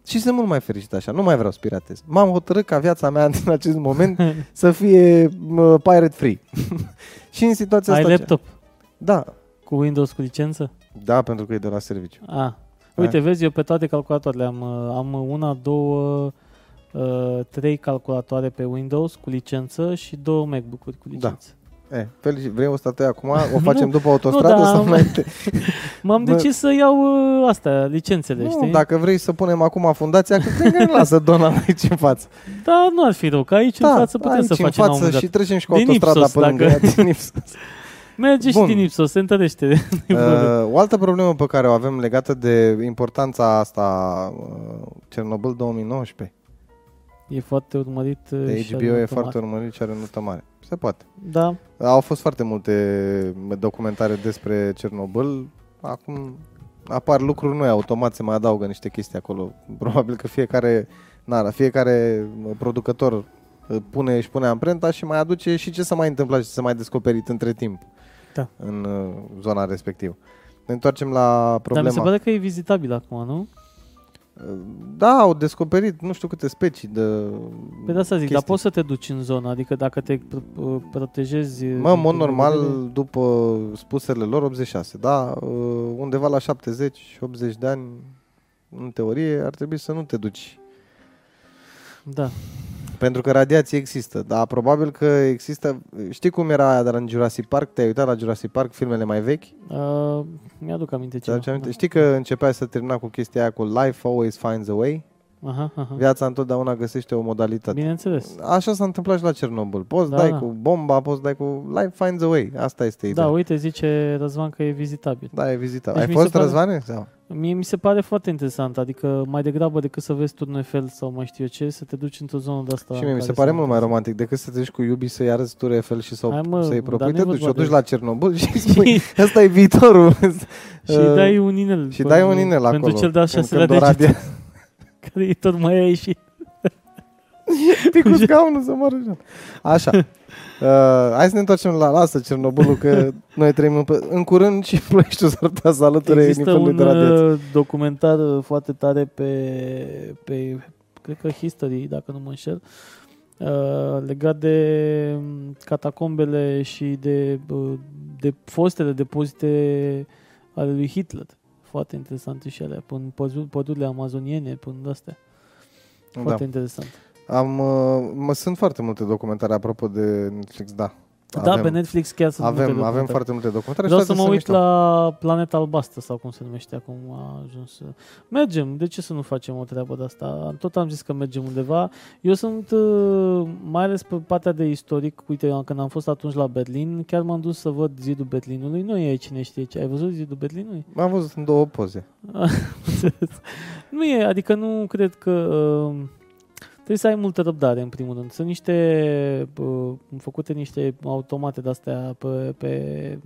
Și sunt mult mai fericit așa, nu mai vreau să piratez. M-am hotărât ca viața mea în acest moment să fie mă, pirate free. și în situația Ai asta... laptop Da, cu Windows cu licență? Da, pentru că e de la serviciu. A. Uite, vezi, eu pe toate calculatoarele am, uh, am una, două, uh, trei calculatoare pe Windows cu licență și două MacBook-uri cu licență. E, felicit. Vrei o statuie acum? O facem Nu, după autostradă nu, da, sau am- înainte? M-am Bă. decis să iau uh, astea, licențele, Nu, știi? dacă vrei să punem acum fundația, că cred că ne lasă Donald aici în față. Da, nu ar fi rău, că aici în față putem aici să în facem la un față moment și dat. trecem și cu Din autostrada Ipsos, pe lângă dacă- ea, din Ipsos. Merge Bun. și din Ipsos, se întărește. Uh, o altă problemă pe care o avem legată de importanța asta uh, Cernobâl 2019. e foarte urmărit. uh, De și HBO are e notă foarte mare. urmărit și are notă mare. Se poate. Da, Au fost foarte multe documentare despre Cernobâl. Acum apar lucruri noi, automat se mai adaugă niște chestii acolo. Probabil că fiecare, na, fiecare producător uh, pune, își pune amprenta și mai aduce și ce s-a mai întâmplat și ce s-a mai descoperit între timp Da. în uh, zona respectivă. Ne întoarcem la dar problema. mi se pare că e vizitabil acum, nu? Da, au descoperit nu știu câte specii de Pe de asta zic, chestii. dar poți să te duci în zonă, adică dacă te pr- uh, protejezi... Mă, în mod din punct de normal, vedere- după spusele lor, 86, da, uh, undeva la 70-80 de ani, în teorie, ar trebui să nu te duci. Da. Pentru că radiație există, dar probabil că există... Știi cum era aia de la Jurassic Park? Te-ai uitat la Jurassic Park, filmele mai vechi? Uh, mi-aduc aminte Ți ceva. aduce aminte? Da. Știi că începea să termina cu chestia aia cu Life always finds a way? Aha, aha. Viața întotdeauna găsește o modalitate. Bineînțeles. Așa s-a întâmplat și la Cernobâl. Poți Da, dai da. cu bomba, poți dai cu Life finds a way. Asta este ideea. Da, uite, zice Răzvan că e vizitabil. Da, e vizitat. Deci Ai mi se fost, pare- Răzvane? Sau? Mie mi se pare foarte interesant, adică mai degrabă decât să vezi Turn Eiffel sau mai știu eu ce, să te duci într-o zonă de asta. Și mie mi care se pare să- mult mai romantic decât să te duci cu iubii să-i arăți Tour Eiffel și să Hai, mă, să-i dar propui. nu e Te duci, vorba o duci de- la Cernobâl și spui, ăsta e viitorul. Și Uh, dai un inel. și dai un inel acolo. Pentru cel de-al când- șaselea când o deget, radia- care e tot mai a ieșit. Picul scaunul să moară așa. Așa. Uh, hai să ne întoarcem la lasă Cernobâlul, că noi trăim în, în curând și Ploieștiul s-ar putea să alăture Există nivelul un de radiație. uh, documentar uh, foarte tare pe, pe, cred că History, dacă nu mă înșel, uh, legat de um, catacombele și de, uh, de fostele depozite ale lui Hitler. Foarte interesante și alea, până pădu- pădurile amazoniene, până astea. Foarte Da. interesant. Am, uh, mă, sunt foarte multe documentare apropo de Netflix, da. da, pe Netflix chiar sunt multe avem, avem documentare. foarte multe documentare. Vreau și să toate mă sunt uit mișto. la Planeta Albastră sau cum se numește acum a ajuns. să- Mergem, de ce să nu facem o treabă de asta? Tot am zis că mergem undeva. Eu sunt, uh, mai ales pe partea de istoric, uite, eu când am fost atunci la Berlin, chiar m-am dus să văd zidul Berlinului. Nu e cine știe ce. Ai văzut zidul Berlinului? Am văzut în două poze. nu e, adică nu cred că... Uh, trebuie să ai multă răbdare, în primul rând. Sunt niște... Uh, făcute niște automate de-astea pe, pe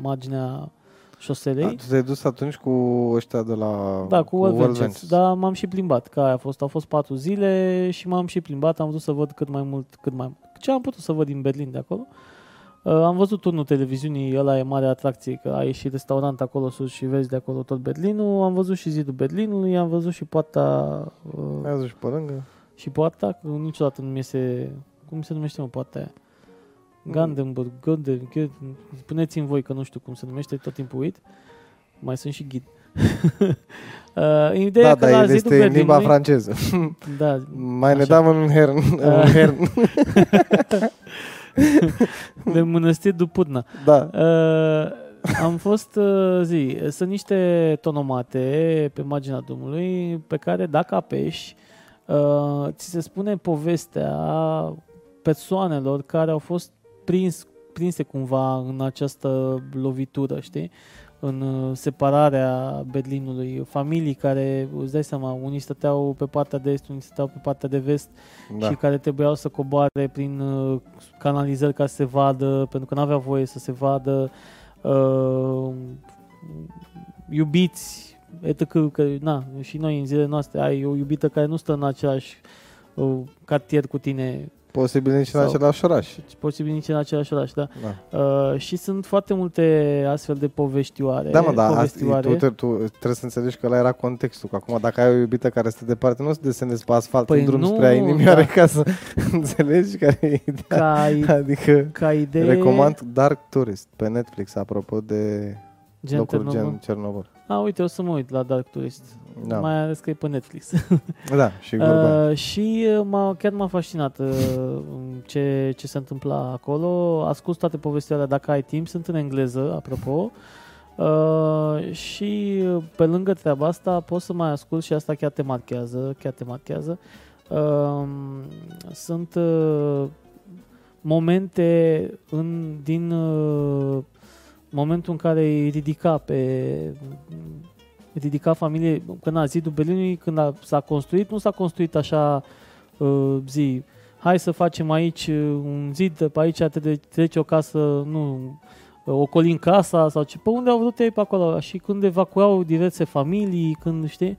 marginea șoselei. A, tu te-ai dus atunci cu ăștia de la Da, cu, World Ventures. Ventures. Da, m-am și plimbat. Ca aia a fost, au fost patru zile și m-am și plimbat. Am vrut să văd cât mai mult, cât mai Ce am putut să văd din Berlin de acolo. Uh, am văzut turnul televiziunii, ăla e mare atracție, că ai și restaurant acolo sus și vezi de acolo tot Berlinul. Am văzut și zidul Berlinului, am văzut și poarta... Uh, Ai văzut și pe lângă? Și poarta, că niciodată nu mi iese... Cum se numește, mă, poarta aia? Gandenburg, Ganden, spuneți-mi voi că nu știu cum se numește, tot timpul uit. Mai sunt și ghid. uh, ideea Da, că la dar el zidul este în limba Berlinului- franceză. Da, Mai ne Așa. dăm un hern. Ah. Un hern. de mănăstiri Dupurna. Da. Uh, am fost, uh, zi, sunt niște tonomate pe marginea drumului pe care dacă apeși, uh, ți se spune povestea persoanelor care au fost prins, prinse cumva în această lovitură, știi? În uh, separarea Berlinului, familii care, îți dai seama, unii stăteau pe partea de est, unii stăteau pe partea de vest, da. și care trebuiau să coboare prin uh, canalizări ca să se vadă, pentru că nu avea voie să se vadă uh, iubiți, etc. Că, na, și noi în zilele noastre ai o iubită care nu stă în același uh, cartier cu tine, Posibil nici în Sau- același oraș. posibil nici în același oraș, da. Da. Uh, și sunt foarte multe astfel de povestioare. Da, mă, da, asta, povestioare. tu, te- tu trebuie să înțelegi că ăla era contextul. Că acum, dacă ai o iubită care stă departe, nu o să desenezi pe asfalt Păi în drum nu, spre a inimioare da. ca să înțelegi care e ideea. ca, i- Adică, ca idee... recomand Dark Tourist pe Netflix, apropo de gen locuri Ternobâl. gen Cernobâl. A, uite, o să mă uit la Dark Tourist. Da, Mai ales că e pe Netflix. da și vorba. Uh, și uh, m-a, chiar m-a fascinat uh, ce, ce se întâmpla acolo. Ascult toate povestea alea dacă ai timp, sunt în engleză, apropo. Uh, și uh, pe lângă treaba asta poți să mai ascult și asta chiar te marchează, chiar te marchează. Uh, sunt uh, momente în, din uh, momentul în care îi ridica pe ridica familie, când a zidul Berlinului, când a, s-a construit, nu s-a construit așa uh, zi, hai să facem aici uh, un zid, pe aici te trece o casă, nu, uh, ocolim casa sau ce, pe unde au vrut ei pe acolo? Și când evacuau diverse familii, când știi,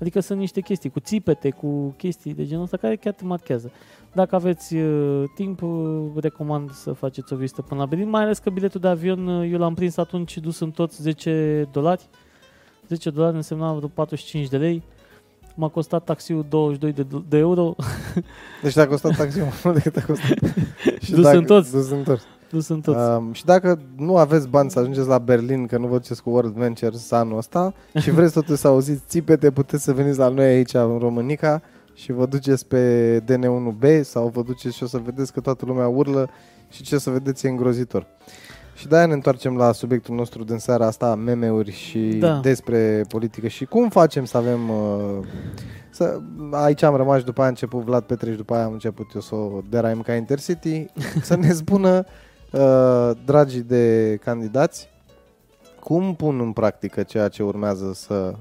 adică sunt niște chestii cu țipete, cu chestii de genul ăsta care chiar te marchează. Dacă aveți uh, timp, uh, recomand să faceți o vizită până la Berlin, mai ales că biletul de avion uh, eu l-am prins atunci dus în toți 10 dolari. 10 dolari însemna vreo 45 de lei. M-a costat taxiul 22 de, de euro. Deci te-a costat taxiul mai mult decât a costat. și Dus dacă, în toți. Dus în toți. Dus în toți. Um, și dacă nu aveți bani să ajungeți la Berlin, că nu vă duceți cu World Ventures anul ăsta și vreți totuși să auziți țipete, puteți să veniți la noi aici în Românica și vă duceți pe DN1B sau vă duceți și o să vedeți că toată lumea urlă și ce o să vedeți e îngrozitor. Și de-aia ne întoarcem la subiectul nostru din seara asta, meme-uri și Da. despre politică și cum facem să avem... Uh, să, aici am rămas și după aia a început Vlad Petreș și după aia am început eu să o deraim ca Intercity, să ne spună, uh, dragii de candidați, cum pun în practică ceea ce urmează să...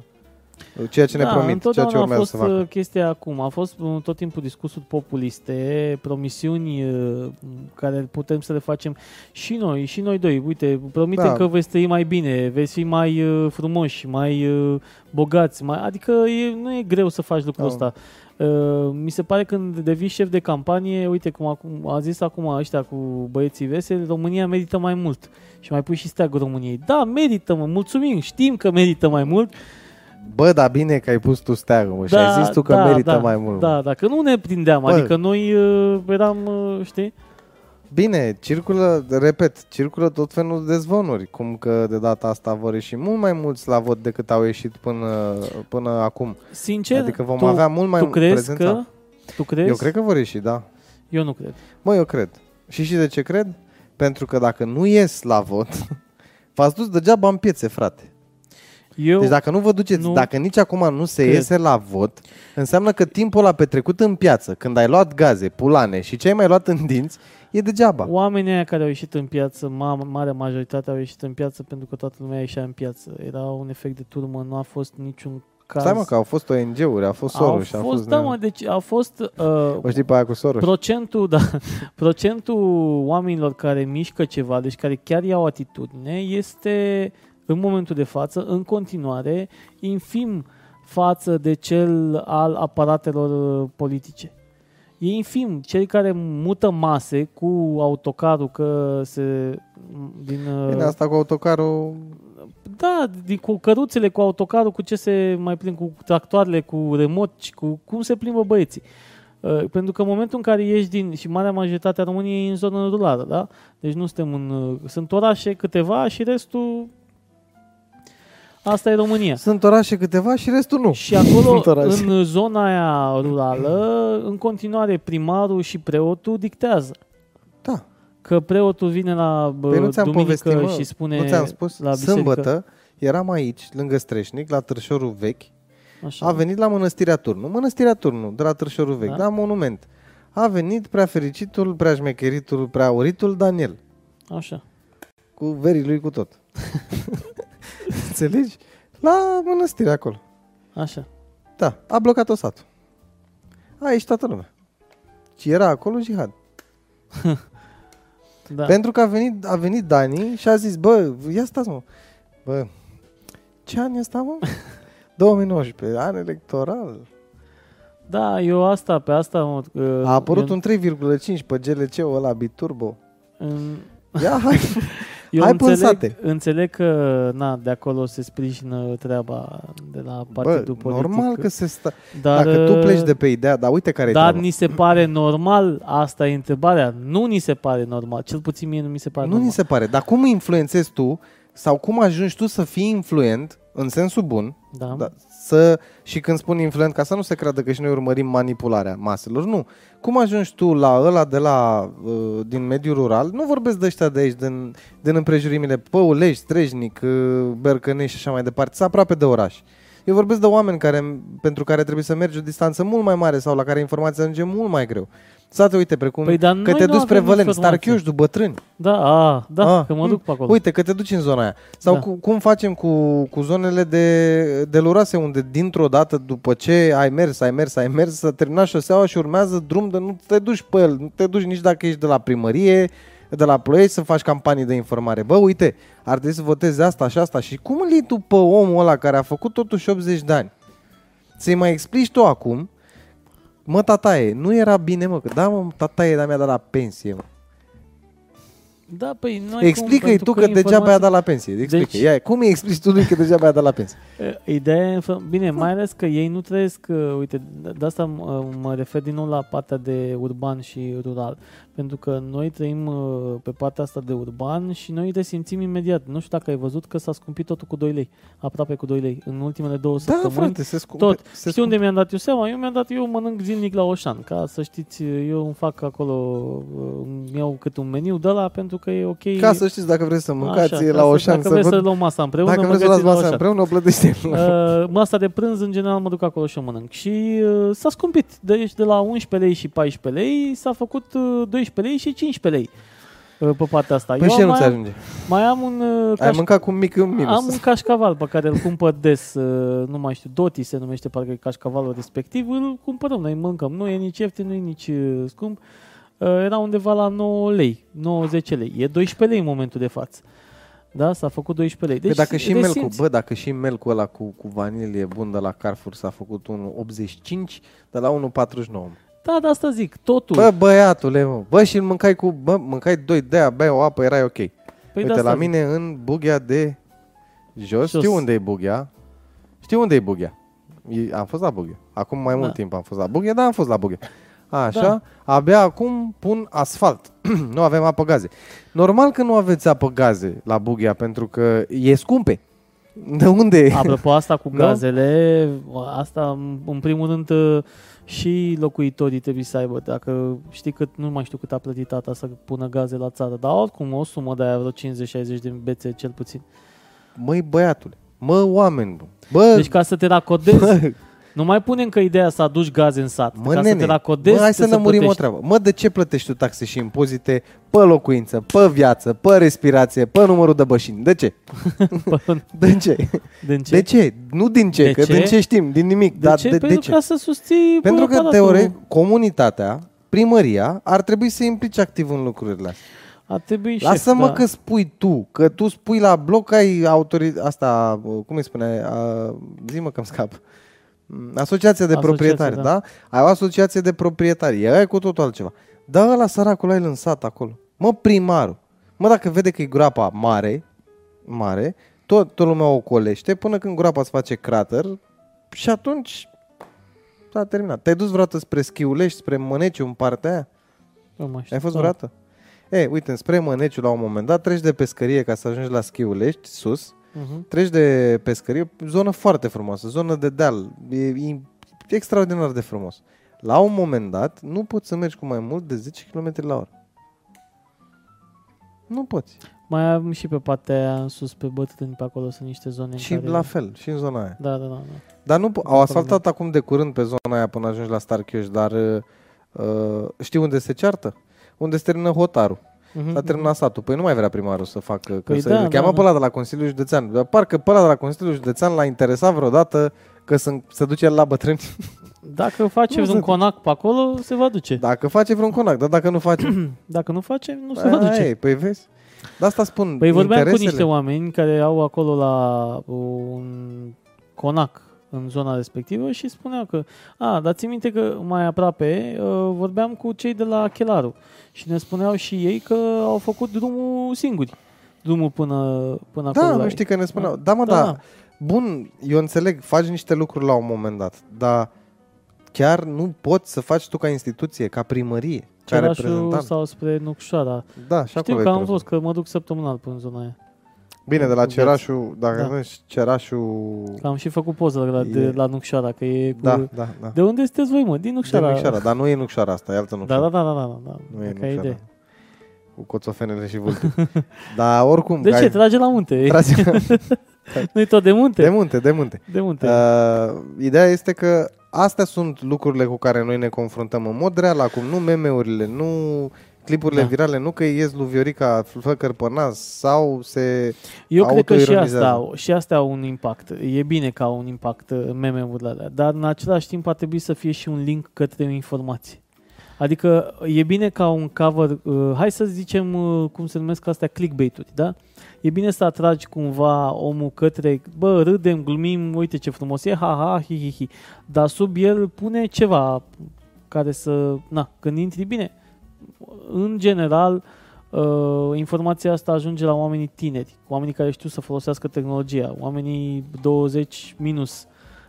Ceea ce ne da, promit, ceea întotdeauna ce a urmează fost să facă. uh, chestia acum. A fost uh, tot timpul discursuri populiste, promisiuni uh, care putem să le facem și noi, și noi doi. Uite, promitem Da. că veți trăi mai bine, veți fi mai uh, frumoși, mai uh, bogați. Mai, adică e, nu e greu să faci lucrul Da. ăsta. Uh, mi se pare când devii șef de campanie, uite cum acum, a zis acum ăștia cu băieții veseli, România merită mai mult. Și mai pui și steagul României. Da, merită, mă, mulțumim, știm că merită mai mult, Bă, dar bine că ai pus tu steagul, mă, și ai zis tu că merită da, mai mult. Da, dacă nu ne prindeam, Bă. adică noi uh, eram, uh, știi? Bine, circulă, repet, circulă tot felul de zvonuri, cum că de data asta vor ieși mult mai mulți la vot decât au ieșit până, până acum. Sincer, adică vom tu, avea mult mai tu mult crezi prezența. că... Tu crezi? Eu cred că vor ieși, da. Eu nu cred. Mă, eu cred. Și și de ce cred? Pentru că dacă nu ies la vot, v-ați dus degeaba în piețe, frate. Eu, Deci dacă nu vă duceți, nu dacă nici acum nu se cred. iese la vot, înseamnă că timpul ăla petrecut în piață, când ai luat gaze, pulane și ce ai mai luat în dinți, e degeaba. Oamenii aia care au ieșit în piață, ma- marea majoritate au ieșit în piață pentru că toată lumea ieșea în piață. Era un efect de turmă, nu a fost niciun caz. Stai mă că au fost ONG-uri, a fost au Soros și a fost, fost... da, mă, deci a fost uh, O știi pe aia cu Soros? procentul, da, procentul oamenilor care mișcă ceva, deci care chiar iau atitudine, este în momentul de față, în continuare, infim față de cel al aparatelor uh, politice. E infim. Cei care mută mase cu autocarul că se din uh, Bine, asta cu autocarul... da, din, cu căruțele, cu autocarul, cu ce se mai plin, cu tractoarele, cu remoci, cu cum se plimbă băieții. Uh, pentru că în momentul în care ieși din, și marea majoritate a României e în zonă rurală, da? Deci nu suntem în, uh, sunt orașe câteva și restul, asta e România. Sunt orașe câteva și restul nu. Și acolo, Sunt orașe. în zona aia rurală, în continuare primarul și preotul dictează. Da. Că preotul vine la bă, Păi nu ți-am duminică povestit, mă, și spune nu ți-am spus? la biserică. Sâmbătă eram aici, lângă Streșnic, la Târșorul Vechi. Așa. A venit la Mănăstirea Turnu. Mănăstirea Turnu, de la Târșorul Vechi, Da. da, monument. A venit prea fericitul, prea șmecheritul, prea uritul Daniel. Așa. Cu verii lui cu tot. Înțelegi? La mănăstire acolo. Așa. Da, a blocat-o satul. A ieșit toată lumea. Și era acolo jihad. Da. Pentru că a venit, a venit Dani și a zis, bă, ia stați mă. Bă, ce an e ăsta, mă? 2019, an electoral. Da, eu asta, pe asta... Mă, A apărut eu, un 3,5 pe GLC-ul ăla biturbo. În, Ia, hai. eu Hai înțeleg, pânzate. înțeleg că, na, de acolo se sprijină treaba de la Bă, partidul politic. normal că se sta... dar, Dacă tu pleci de pe ideea, dar uite care e Dar treaba. ni se pare normal? Asta e întrebarea. Nu ni se pare normal. Cel puțin mie nu mi se pare Nu normal. ni se pare. Dar cum influențezi tu sau cum ajungi tu să fii influent în sensul bun, Da. da, să, și când spun influent, ca să nu se creadă că și noi urmărim manipularea maselor, nu. Cum ajungi tu la ăla de la, uh, din mediul rural, nu vorbesc de ăștia de aici, din, din împrejurimile Păulești, Strejnic, uh, Bercănești și așa mai departe, sunt aproape de oraș. Eu vorbesc de oameni care, pentru care trebuie să mergi o distanță mult mai mare sau la care informația ajunge mult mai greu. Sate, uite, precum Păi, dar că noi te nu duci spre avem Văleni, informație. Starchiuș, bătrâni. Da, a, da, Ah, că mă duc pe acolo. Uite, că te duci în zona aia. Sau Da. cu, cum facem cu, cu zonele de, de luroase, unde dintr-o dată, după ce ai mers, ai mers, ai mers, să termina șoseaua și urmează drum de nu te duci pe el, nu te duci nici dacă ești de la primărie, de la ploiești să faci campanii de informare. Bă, uite, ar trebui să votezi asta și asta. Și cum îl iei tu pe omul ăla care a făcut totuși 80 de ani? Să-i mai explici tu acum, mă, tataie, nu era bine, mă, că da, mă, tataie, dar mi-a dat la pensie, mă. Da, păi noi Explică-i tu că, degeaba i-a dat la pensie. Explică. Deci- Ia, cum îi explici tu lui că degeaba i-a dat la pensie? E, Ideea e, fă- bine, mai ales că ei nu trăiesc, uh, uite, de- de asta mă, mă refer din nou la partea de urban și rural. Pentru că noi trăim uh, pe partea asta de urban și noi te simțim imediat. Nu știu dacă ai văzut că s-a scumpit totul cu 2 lei, aproape cu 2 lei, în ultimele două Da, săptămâni. frate, se scumpe. Tot. Se Știi unde mi-am dat eu seama? Eu mi-am dat, eu mănânc zilnic la Oșan, ca să știți, eu îmi fac acolo, uh, îmi iau câte un meniu de la pentru că e ok. Ca să știți, dacă vreți să mâncați Așa, e ca la să- Oșan, Dacă să vreți vă... să luăm masa împreună, Dacă mă vreți să luați găsiți la masa Oșan. împreună, o plătește. Uh, masa de prânz, în general, mă duc acolo și o mănânc. Și uh, s-a scumpit. Deci de la 11 lei și 14 lei s-a făcut uh, 12 lei și 15 lei uh, pe partea asta. Păi și am nu ți mai, ajunge. mai am un uh, Ai mâncat cu un mic în minus. am un cașcaval pe care îl cumpăr des, uh, nu mai știu, Doti se numește parcă e cașcavalul respectiv, îl cumpărăm, noi mâncăm, nu e nici ieftin, nu e nici uh, scump. Uh, era undeva la 9 lei, 90 lei. E 12 lei în momentul de față. Da, s-a făcut 12 lei. Deci, dacă și resimți. melcul, bă, dacă și melcul ăla cu, cu vanilie bun de la Carrefour s-a făcut 1,85 de la 1,49. Da, de asta zic, totul. Bă, băiatule, mă. Bă, și îl mâncai cu, bă, mâncai 2 de aia, beai o apă, erai ok. păi de Uite, asta la zic. mine în Bughea de jos, Jos. știu unde e Bughea. Știu unde e Bughea. E- Am fost la Bughea. Acum mai mult Da. timp am fost la Bughea, dar am fost la Bughea. Așa, Da. abia acum pun asfalt. nu avem apă gaze. Normal că nu aveți apă gaze la Bughea, pentru că e scumpe. De unde e? Apropo asta cu Nu? gazele, asta în- în primul rând uh, și locuitorii trebuie să aibă, dacă știi cât, nu mai știu cât a plătit tata să pună gaze la țară, dar oricum o sumă de aia vreo 50-60 de bețe cel puțin. Măi, băiatule, mă, oameni, bă. Bă, Deci ca să te racodezi, bă, nu mai pune încă ideea să aduci gaze în sat, mă ca nene, să te racodezi, mă, hai să trebuie lămurim o plătești. treabă. Mă, de ce plătești tu taxe și impozite pe locuință, pe viață, pe respirație, pe numărul de bășini? De ce? De ce? Din ce? De ce? Nu din ce, De că ce? din ce știm, din nimic. De dar ce? de, Pentru de ce? ca să susții Pentru că, aparatul. teoretic, comunitatea, primăria, ar trebui să implice activ în lucrurile astea. Ar trebui Lasă-mă șef, da. că spui tu, că tu spui la bloc, ai autorit asta, cum îi spune, a, zi-mă că-mi scap. Mm, Asociația de Asociație, proprietari, da. da. Ai o asociație de proprietari, e cu totul altceva. Da, ăla săracul ai lăsat acolo. Mă, primarul. Mă, dacă vede că e groapa mare, mare, tot, tot lumea o colește până când groapa îți face crater și atunci s-a terminat. Te-ai dus vreodată spre Schiulești, spre Măneciu, în partea aia? Nu mai știu. Ai fost Da. vreodată? E, uite, spre Măneciu la un moment dat, treci de pescărie ca să ajungi la Schiulești, sus, Mhm. treci de pescărie, zonă foarte frumoasă, zonă de deal, e, e extraordinar de frumos. La un moment dat, nu poți să mergi cu mai mult de 10 km la oră. Nu poți. Mai am și pe partea aia în sus, pe bătrâni, pe acolo sunt niște zone în Și care... la fel, și în zona aia. Da, da, da. da. Dar nu, po- au asfaltat acum de curând pe zona aia până ajungi la Starchioș, dar uh, uh, știi unde se ceartă? Unde se termină hotarul. Mhm, S-a terminat satul. Păi nu mai vrea primarul să facă, că Păi să da, îl cheamă da, pe ăla de la Consiliul Județean. Dar parcă pe ăla de la Consiliul Județean l-a interesat vreodată că să, să duce el la bătrâni. Dacă face Nu vreun se conac pe acolo, se va duce. Dacă face vreun conac, dar dacă nu face, Dacă nu face, nu se va aia duce. e, păi vezi? De asta spun, Păi vorbeam cu interesele. niște oameni care au acolo la un conac în zona respectivă și spuneau că, a, dar ții minte că mai aproape uh, vorbeam cu cei de la Chelaru și ne spuneau și ei că au făcut drumul singuri, drumul până, până acolo. Da, la nu ei. știi că ne spuneau. Da, mă, da. da. Bun, eu înțeleg, faci niște lucruri la un moment dat, dar chiar nu poți să faci tu ca instituție, ca primărie, ca Cerașul reprezentant. sau spre Nucșoara. Da, și Știu acolo că e am problema. fost, că mă duc săptămânal până în zona aia. Bine, de la cu viață. Cerașul, dacă Da. nu ești Cerașul... Că am și făcut poză la, de, E- la Nucșoara, că e cu... Da, da, da. De unde sunteți voi, mă? Din De Nucșoara. Nucșoara, dar nu e Nucșoara asta, e altă Da, Nucșoara. da, da, da, da, da. Nu e Dacă ai Nucșoara. idee. Cu coțofenele și vultul. dar oricum... De ai- ce? Trage la munte. Trage, Nu-i tot de munte? De munte, de munte. De munte. Uh, ideea este că astea sunt lucrurile cu care noi ne confruntăm în mod real acum, nu meme-urile, nu clipurile Da. virale, nu că ies lui Viorica flăcări pe nas sau se... Eu cred că și autoironizează. asta, au- și astea au un impact. E bine că au un impact uh, meme-urile alea, dar în același timp ar trebui să fie și un link către o informație. Adică e bine ca un cover, uh, hai să zicem uh, cum se numesc astea, clickbait-uri, da? E bine să atragi cumva omul către, bă, râdem, glumim, uite ce frumos e, ha, ha, hi, hi, hi. Dar sub el pune ceva care să, na, când intri bine. În general, uh, informația asta ajunge la oamenii tineri, oamenii care știu să folosească tehnologia, oamenii 20 minus,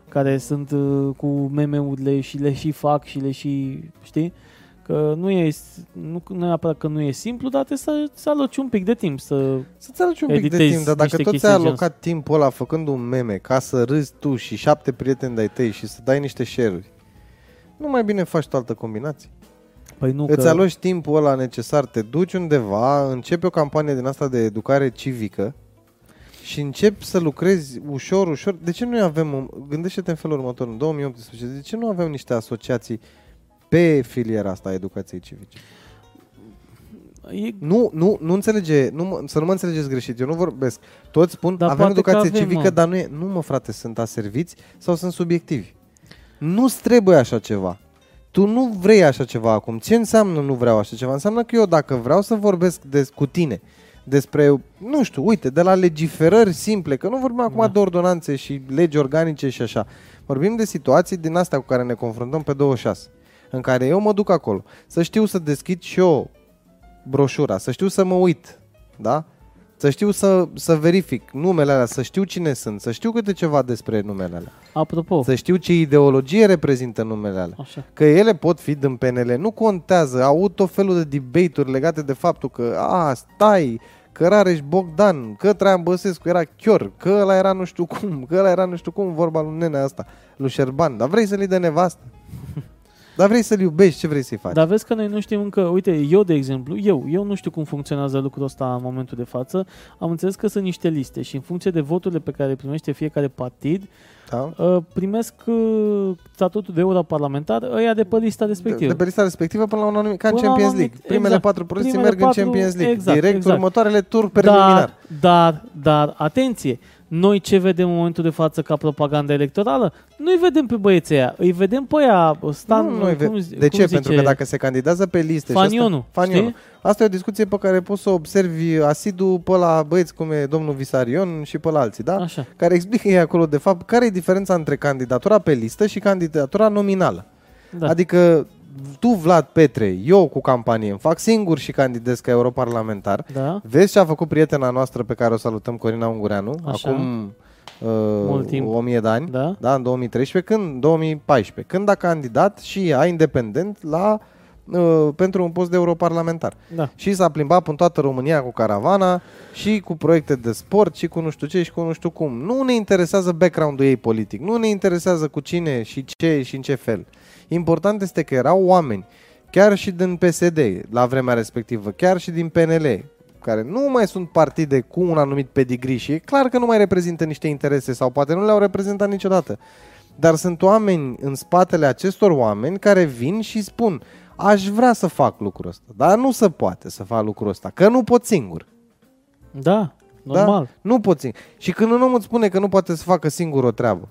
care sunt uh, cu meme-urile și le și fac și le și, știi? Că nu e, nu, nu neapărat că nu e simplu, dar trebuie să, să aloci un pic de timp să... Să-ți arăci un pic de Editezi timp, dar dacă niște tot chestii ți-ai de alocat timpul ăla făcând un meme ca să râzi tu și șapte prieteni de-ai tăi și să dai niște share-uri, nu mai bine faci tu altă combinație? Păi nu Îți că... aloci timpul ăla necesar, te duci undeva, începi o campanie din asta de educare civică și începi să lucrezi ușor, ușor. De ce nu avem, un- gândește-te în felul următor, în 2018, de ce nu avem niște asociații pe filiera asta a educației civice? E, Nu, nu, nu înțelege, nu, mă- să nu mă înțelegeți greșit, eu nu vorbesc. Toți spun, Dar avem poate că educație avem, civică, mă. dar nu e, nu mă frate, sunt aserviți sau sunt subiectivi. Nu-ți trebuie așa ceva. Tu nu vrei așa ceva acum. Ce înseamnă nu vreau așa ceva? Înseamnă că eu dacă vreau să vorbesc des, cu tine despre, nu știu, uite, de la legiferări simple, că nu vorbim acum Da. de ordonanțe și legi organice și așa. Vorbim de situații din astea cu care ne confruntăm pe 26, în care eu mă duc acolo, să știu să deschid și eu broșura, să știu să mă uit, da? Să știu să, să verific numele alea, să știu cine sunt, să știu câte ceva despre numele alea, apropo, să știu ce ideologie reprezintă numele alea. așa. Că ele pot fi din PNL, nu contează, au tot felul de debate-uri legate de faptul că, a, stai, că Rareș Bogdan, că Traian Băsescu era chior, că ăla era nu știu cum, că ăla era nu știu cum, vorba lui nenea asta, lui Șerban, dar vrei să-l iei de nevastă? Dar vrei să-l iubești, ce vrei să-i faci? Dar vezi că noi nu știm încă, uite, eu de exemplu, eu, eu nu știu cum funcționează lucrul ăsta în momentul de față. Am înțeles că sunt niște liste și în funcție de voturile pe care le primește fiecare partid, Da? uh, primesc uh, statutul de europarlamentar ăia de pe lista De, respectivă. de pe lista respectivă până la un anumit, ca în Până la un Champions anumit- League. Primele exact. patru poziții Primele merg în patru, Champions League. exact, Direct exact. următoarele tur preliminar. Dar, dar, dar, atenție, noi ce vedem în momentul de față ca propaganda electorală? Nu-i vedem pe băieții aia, îi vedem pe aia, Stan, nu, noi ve- cum, de cum ce? zice, Pentru că dacă se candidează pe liste și Fanionu, asta, Fanionu. știi? Asta e o discuție pe care poți să o observi asidu pe la băieți cum e domnul Visarion și pe la alții, da? Așa, Care explică ei acolo de fapt care e diferența între candidatura pe listă și candidatura nominală. da. Adică tu, Vlad Petre, eu cu campanie îmi fac singur și candidez ca europarlamentar. da, Vezi ce a făcut prietena noastră pe care o salutăm, Corina Ungureanu, Așa. acum Mult uh, timp. 1000 de ani, da, da, în 2013, când 2014, când a candidat și ea independent la uh, pentru un post de europarlamentar. da. Și s-a plimbat în toată România cu caravana și cu proiecte de sport și cu nu știu ce și cu nu știu cum. Nu ne interesează background-ul ei politic, nu ne interesează cu cine și ce și în ce fel. Important este că erau oameni, chiar și din PSD la vremea respectivă, chiar și din PNL, care nu mai sunt partide cu un anumit pedigree și e clar că nu mai reprezintă niște interese sau poate nu le-au reprezentat niciodată. Dar sunt oameni în spatele acestor oameni care vin și spun aș vrea să fac lucrul ăsta, dar nu se poate să fac lucrul ăsta, că nu pot singur. Da, normal. Da? Nu pot singur. Și când un om îți spune că nu poate să facă singur o treabă,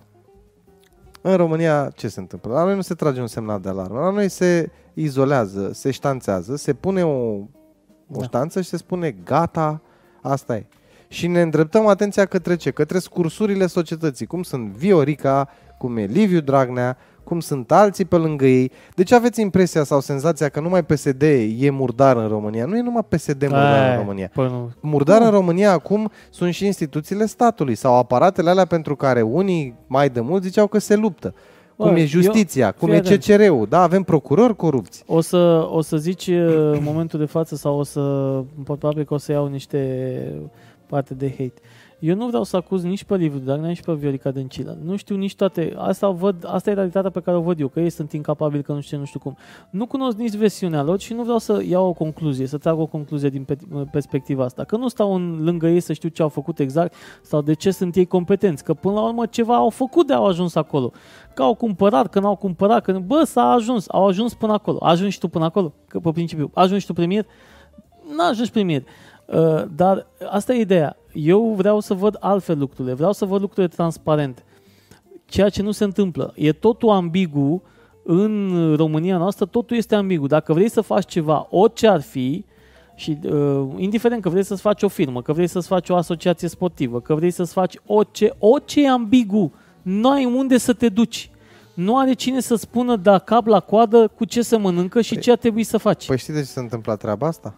în România ce se întâmplă? La noi nu se trage un semnal de alarmă. La noi se izolează, se ștanțează, se pune o, o Da. ștanță și se spune gata, asta e. Și ne îndreptăm atenția către ce? Către scursurile societății, cum sunt Viorica, cum e Liviu Dragnea, cum sunt alții pe lângă ei. Deci aveți impresia sau senzația că numai PSD e murdar în România. Nu e numai PSD murdar în Ai, România. Păi nu. Murdar Nu. în România acum sunt și instituțiile statului sau aparatele alea pentru care unii mai de mult ziceau că se luptă. Cum Bă, e justiția, eu- cum fii e atent. CCR-ul, da, avem procurori corupți. O să, o să zici uh, în momentul de față sau o să, probabil că o să iau niște parte de hate. Eu nu vreau să acuz nici pe Liviu Dragnea, nici pe Viorica Dăncilă. Nu știu nici toate. Asta, o văd, asta e realitatea pe care o văd eu, că ei sunt incapabili, că nu știu ce, nu știu cum. Nu cunosc nici versiunea lor și nu vreau să iau o concluzie, să trag o concluzie din pe- perspectiva asta. Că nu stau în, lângă ei să știu ce au făcut exact sau de ce sunt ei competenți. Că până la urmă ceva au făcut de au ajuns acolo. Că au cumpărat, că n-au cumpărat, că bă, s-a ajuns, au ajuns până acolo. Ajungi și tu până acolo, că pe principiu. Ajungi și tu premier? N-ajungi premier. Uh, dar asta e ideea. Eu vreau să văd altfel lucrurile, vreau să văd lucrurile transparente. Ceea ce nu se întâmplă. E totul ambigu în România noastră, totul este ambigu. Dacă vrei să faci ceva, orice ar fi, și uh, indiferent că vrei să-ți faci o firmă, că vrei să-ți faci o asociație sportivă, că vrei să-ți faci orice, orice e ambigu, nu ai unde să te duci. Nu are cine să spună da cap la coadă cu ce să mănâncă și Păi- ce ar trebui să faci. Păi știi de ce se întâmplă treaba asta?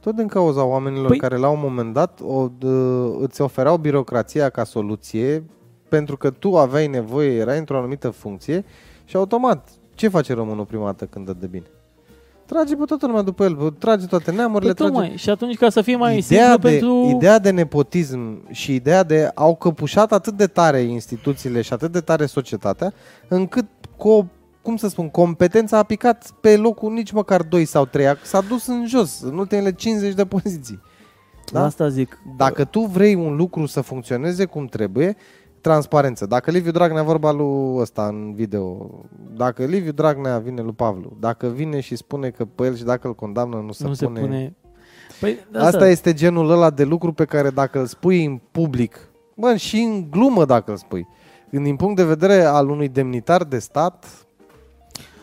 Tot din cauza oamenilor Păi- care la un moment dat o, d- îți ofereau birocrația ca soluție pentru că tu aveai nevoie, erai într-o anumită funcție și automat, ce face românul prima dată când dă de bine? Trage pe toată lumea după el, trage toate neamurile, Păi, trage... tocmai. Și atunci ca să fie mai ideea, simplu de, pentru... ideea de nepotism și ideea de au căpușat atât de tare instituțiile și atât de tare societatea, încât cu o, cum să spun, competența a picat pe locul nici măcar 2 sau 3, s-a dus în jos, în ultimele 50 de poziții. Da? Asta zic. Dacă tu vrei un lucru să funcționeze cum trebuie, transparență. Dacă Liviu Dragnea vorba lui ăsta în video, dacă Liviu Dragnea vine lui Pavlu, dacă vine și spune că pe el și dacă îl condamnă nu se nu pune... se pune... Păi, Asta este genul ăla de lucru pe care dacă îl spui în public, bă, și în glumă dacă îl spui, din punct de vedere al unui demnitar de stat,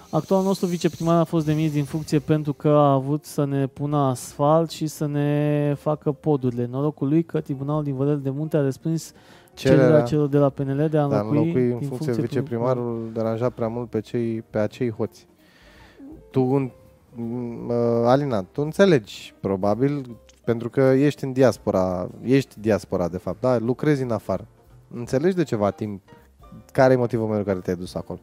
Actualul nostru viceprimar a fost demis din funcție pentru că a avut să ne pună asfalt și să ne facă podurile. Norocul lui că Tribunalul din Vădel de Munte a respins cererea cererea celor de la PNL de a de a înlocui, înlocui în din funcție prim- viceprimarul deranja prea mult pe, cei, pe acei hoți. Tu, în- m, Alina, tu înțelegi, probabil, pentru că ești în diaspora, ești diaspora, de fapt, da? Lucrezi în afară. Înțelegi de ceva timp care e motivul pentru care te-ai dus acolo.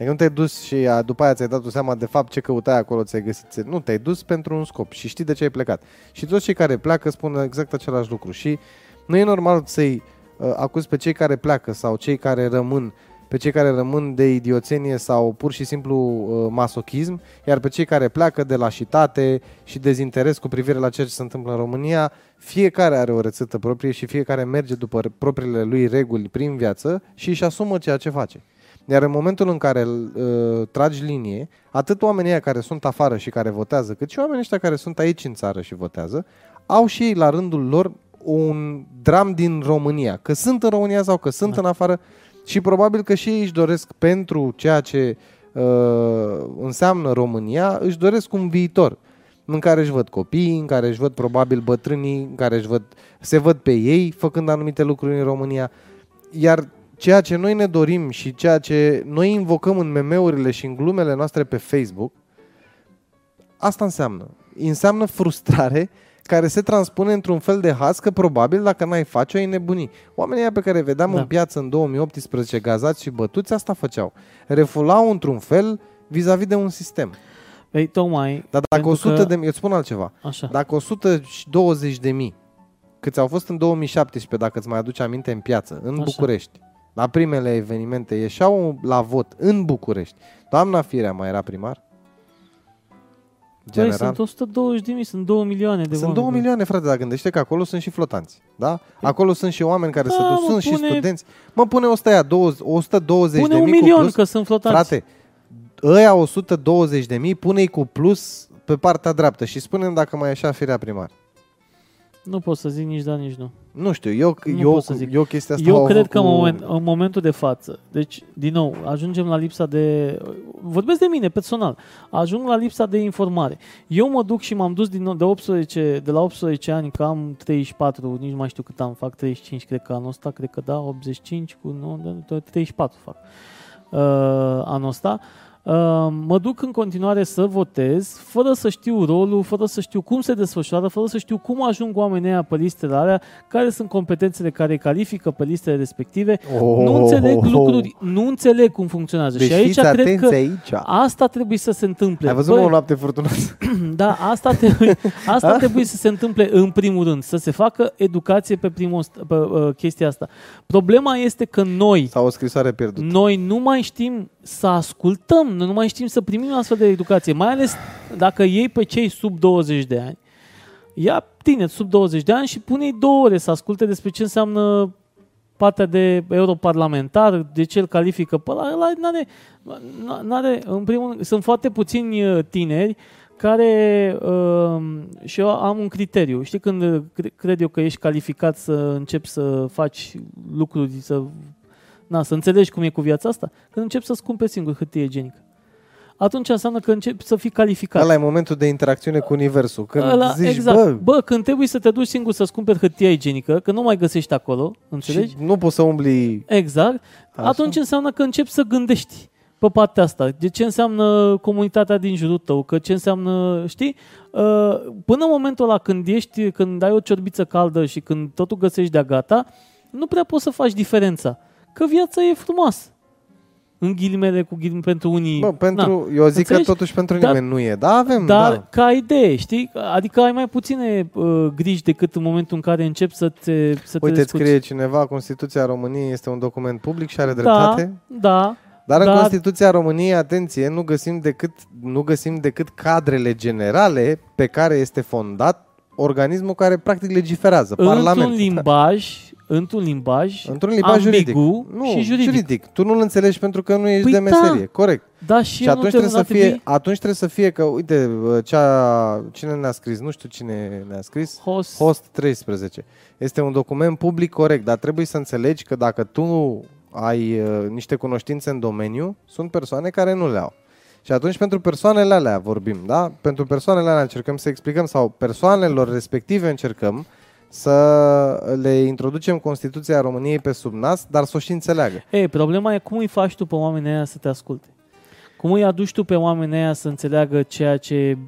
Adică nu te-ai dus și a, după aia ți-ai dat tu seama de fapt ce căutai acolo, ți-ai găsit. Nu, te-ai dus pentru un scop și știi de ce ai plecat. Și toți cei care pleacă spun exact același lucru. Și nu e normal să-i uh, acuzi pe cei care pleacă sau cei care rămân, pe cei care rămân de idioțenie sau pur și simplu uh, masochism, iar pe cei care pleacă de lașitate și dezinteres cu privire la ceea ce se întâmplă în România, fiecare are o rețetă proprie și fiecare merge după propriile lui reguli prin viață și își asumă ceea ce face. Iar în momentul în care uh, tragi linie, atât oamenii ăia care sunt afară și care votează, cât și oamenii ăștia care sunt aici în țară și votează, au și ei la rândul lor un dram din România. Că sunt în România sau că sunt Da. în afară și probabil că și ei își doresc pentru ceea ce uh, înseamnă România, își doresc un viitor în care își văd copiii, în care își văd probabil bătrânii, în care își văd, se văd pe ei făcând anumite lucruri în România. Iar ceea ce noi ne dorim și ceea ce noi invocăm în memeurile și în glumele noastre pe Facebook, asta înseamnă. Înseamnă frustrare care se transpune într-un fel de has că probabil dacă n-ai face-o ai nebuni. Oamenii aia pe care îi vedeam Da. în piață în 2018 gazați și bătuți, asta făceau. Refulau într-un fel vis-a-vis de un sistem. Păi, tocmai... Dar dacă pentru 100 că- de mii, eu îți spun altceva, Așa. dacă 120 de mii, câți au fost în 2017, dacă îți mai aduci aminte, în piață, în Așa. București, la primele evenimente, ieșeau la vot în București. Doamna Firea mai era primar? Păi, General? sunt 120 de mii, sunt 2 milioane de Sunt oameni. 2 milioane, frate, dar gândește că acolo sunt și flotanți. Da? Acolo sunt și oameni care Da, se duc, mă, sunt și pune- studenți. Mă pune 100 aia, 20, 120 Pune de un mii cu milion, plus. că sunt flotanți. Frate, ăia 120 de mii, pune-i cu plus pe partea dreaptă și spune dacă mai ieșea firea primar. Nu pot să zic nici da, nici nu. Nu știu, eu, Nu eu, pot să zic. eu chestia asta Eu o cred că în, cu- moment, în momentul de față, deci, din nou, ajungem la lipsa de... Vorbesc de mine, personal. Ajung la lipsa de informare. Eu mă duc și m-am dus din nou de, 18, de la 18 ani, că am 34, nici nu mai știu cât am, fac 35, cred că anul ăsta, cred că da, 85 cu nu, de- de- 34 fac uh, anul ăsta. Uh, mă duc în continuare să votez, fără să știu rolul, fără să știu cum se desfășoară, fără să știu cum ajung oamenii aia pe listele alea, care sunt competențele care îi califică pe listele respective. Oh, nu înțeleg oh, oh. lucruri, nu înțeleg cum funcționează. Deci și aici fiți cred atenți că aici. asta trebuie să se întâmple. Ai văzut Băi, mă, o noapte furtunoasă? da, asta, trebuie, asta trebuie să se întâmple în primul rând, să se facă educație pe, primul, st- pe uh, chestia asta. Problema este că noi, Sau o scrisoare pierdută. noi nu mai știm să ascultăm, noi nu mai știm să primim astfel de educație, mai ales dacă iei pe cei sub 20 de ani, ia tineri sub 20 de ani și pune-i două ore să asculte despre ce înseamnă partea de europarlamentar, de ce îl califică pe ăla, ăla n-are, n-are, în primul rând, sunt foarte puțini uh, tineri care uh, și eu am un criteriu. Știi când uh, cre- cred eu că ești calificat să începi să faci lucruri, să, na, să înțelegi cum e cu viața asta? Când începi să-ți cumperi singur hârtie igienică. Atunci înseamnă că începi să fii calificat. Ăla e momentul de interacțiune cu universul. Când Ăla, zici, exact. bă, bă, când trebuie să te duci singur să-ți cumperi hârtia igienică, că nu mai găsești acolo, înțelegi? și nu poți să umbli... Exact. Așa. Atunci înseamnă că începi să gândești pe partea asta. De ce înseamnă comunitatea din jurul tău, că ce înseamnă, știi? Uh, Până în momentul ăla când ești, când ai o ciorbiță caldă și când totul găsești de-a gata, nu prea poți să faci diferența. Că viața e frumoasă. În ghilimele cu ghilimele pentru unii. Bă, pentru, Na. eu zic Înțelegi? că totuși pentru Dar- nimeni nu e. Da, avem, Dar da. ca idee, știi? Adică ai mai puține uh, griji decât în momentul în care începi să te, să te Uite, îți discuți. scrie cineva, Constituția României este un document public și are Da, dreptate. da. Dar în Dar- Constituția României, atenție, nu găsim decât, nu găsim decât cadrele generale pe care este fondat organismul care practic legiferează, Într-un Parlamentul. limbaj, într-un limbaj, Într-un limbaj juridic. ambigu Nu, și juridic. juridic. Tu nu-l înțelegi pentru că nu ești Păi de da. meserie. Corect. Da, și, Și, eu atunci nu trebuie să ar fie, trebui atunci trebuie să fie că, uite, cea, cine ne-a scris, nu știu cine ne-a scris, host. Host 13. Este un document public corect, dar trebuie să înțelegi că dacă tu ai uh, niște cunoștințe în domeniu, sunt persoane care nu le au. Și atunci pentru persoanele alea vorbim, da? Pentru persoanele alea încercăm să explicăm sau persoanelor respective încercăm să le introducem Constituția României pe sub nas, dar să o și înțeleagă. Ei, problema e cum îi faci tu pe oamenii aia să te asculte. Cum îi aduci tu pe oamenii aia să înțeleagă ceea ce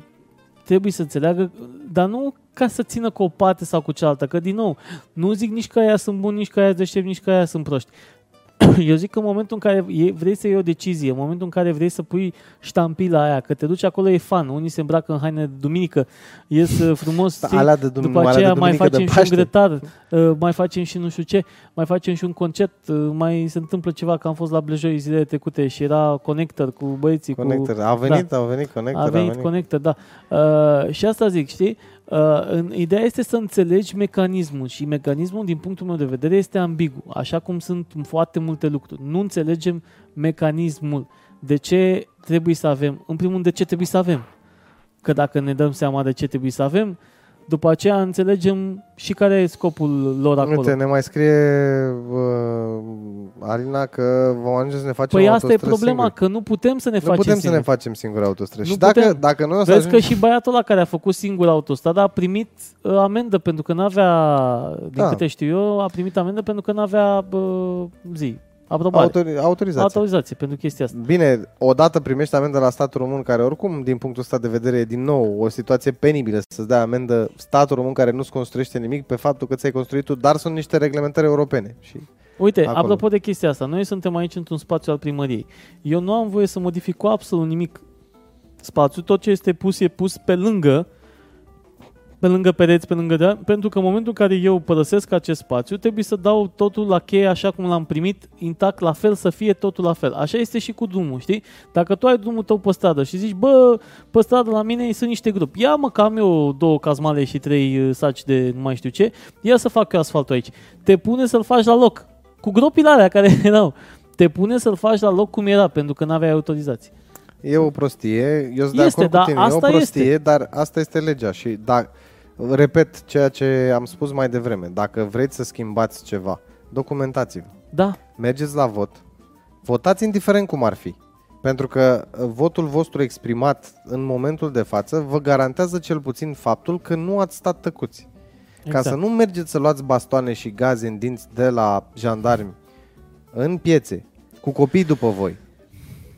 trebuie să înțeleagă, dar nu ca să țină cu o parte sau cu cealaltă, că din nou, nu zic nici că aia sunt buni, nici că aia deștept, nici că aia sunt proști. Eu zic că în momentul în care e- vrei să iei o decizie, în momentul în care vrei să pui ștampila aia, că te duci acolo e fan, unii se îmbracă în haine de duminică, ies uh, frumos, știi? Alea de, dum- După alea aceea de mai duminică de facem și un Paște. grătar, uh, mai facem și nu știu ce, mai facem și un concert, uh, mai se întâmplă ceva, că am fost la Blejoi zilele trecute și era Connector cu băieții, Connector. cu... A venit, au venit Connector, A venit, venit. Connector, da. Uh, și asta zic, știi? Uh, în, ideea este să înțelegi mecanismul și mecanismul, din punctul meu de vedere, este ambigu, așa cum sunt foarte multe lucruri. Nu înțelegem mecanismul. De ce trebuie să avem? În primul rând, de ce trebuie să avem? Că dacă ne dăm seama de ce trebuie să avem, după aceea înțelegem și care e scopul lor acolo. Uite, ne mai scrie uh, Alina că vom ajunge să ne facem păi asta e autostrăzi problema, singuri. că nu putem să ne Nu facem putem să singuri. ne facem singuri autostrăzi. Nu Și dacă, putem. dacă noi o să Vezi că ajungem... și băiatul ăla care a făcut singur autostrada a primit uh, amendă pentru că n-avea, din Da. câte știu eu, a primit amendă pentru că n-avea uh, zi, aprobare, Autori, autorizație. autorizație pentru chestia asta. Bine, odată primești amendă la statul român, care oricum, din punctul ăsta de vedere, e din nou o situație penibilă să-ți dea amendă statul român care nu-ți construiește nimic pe faptul că ți-ai construit tu, dar sunt niște reglementări europene. Și Uite, Acolo. apropo de chestia asta, noi suntem aici într-un spațiu al primăriei. Eu nu am voie să modific cu absolut nimic spațiul, tot ce este pus e pus pe lângă pe lângă pereți, pe lângă de, pentru că în momentul în care eu părăsesc acest spațiu, trebuie să dau totul la cheie așa cum l-am primit, intact, la fel, să fie totul la fel. Așa este și cu drumul, știi? Dacă tu ai drumul tău pe stradă și zici, bă, pe stradă la mine sunt niște grupi, ia mă că am eu două cazmale și trei uh, saci de nu mai știu ce, ia să fac eu asfaltul aici. Te pune să-l faci la loc, cu gropile alea care erau. Te pune să-l faci la loc cum era, pentru că n-aveai autorizație. e o prostie, eu sunt de Este, acord dar cu tine, e o asta prostie, este. dar asta este legea. Și da, repet ceea ce am spus mai devreme, dacă vreți să schimbați ceva, documentați-vă. Da, mergeți la vot, votați indiferent cum ar fi. Pentru că uh, votul vostru exprimat în momentul de față vă garantează cel puțin faptul că nu ați stat tăcuți. exact. Ca să nu mergeți să luați bastoane și gaze în dinți de la jandarmi în piețe, cu copii după voi.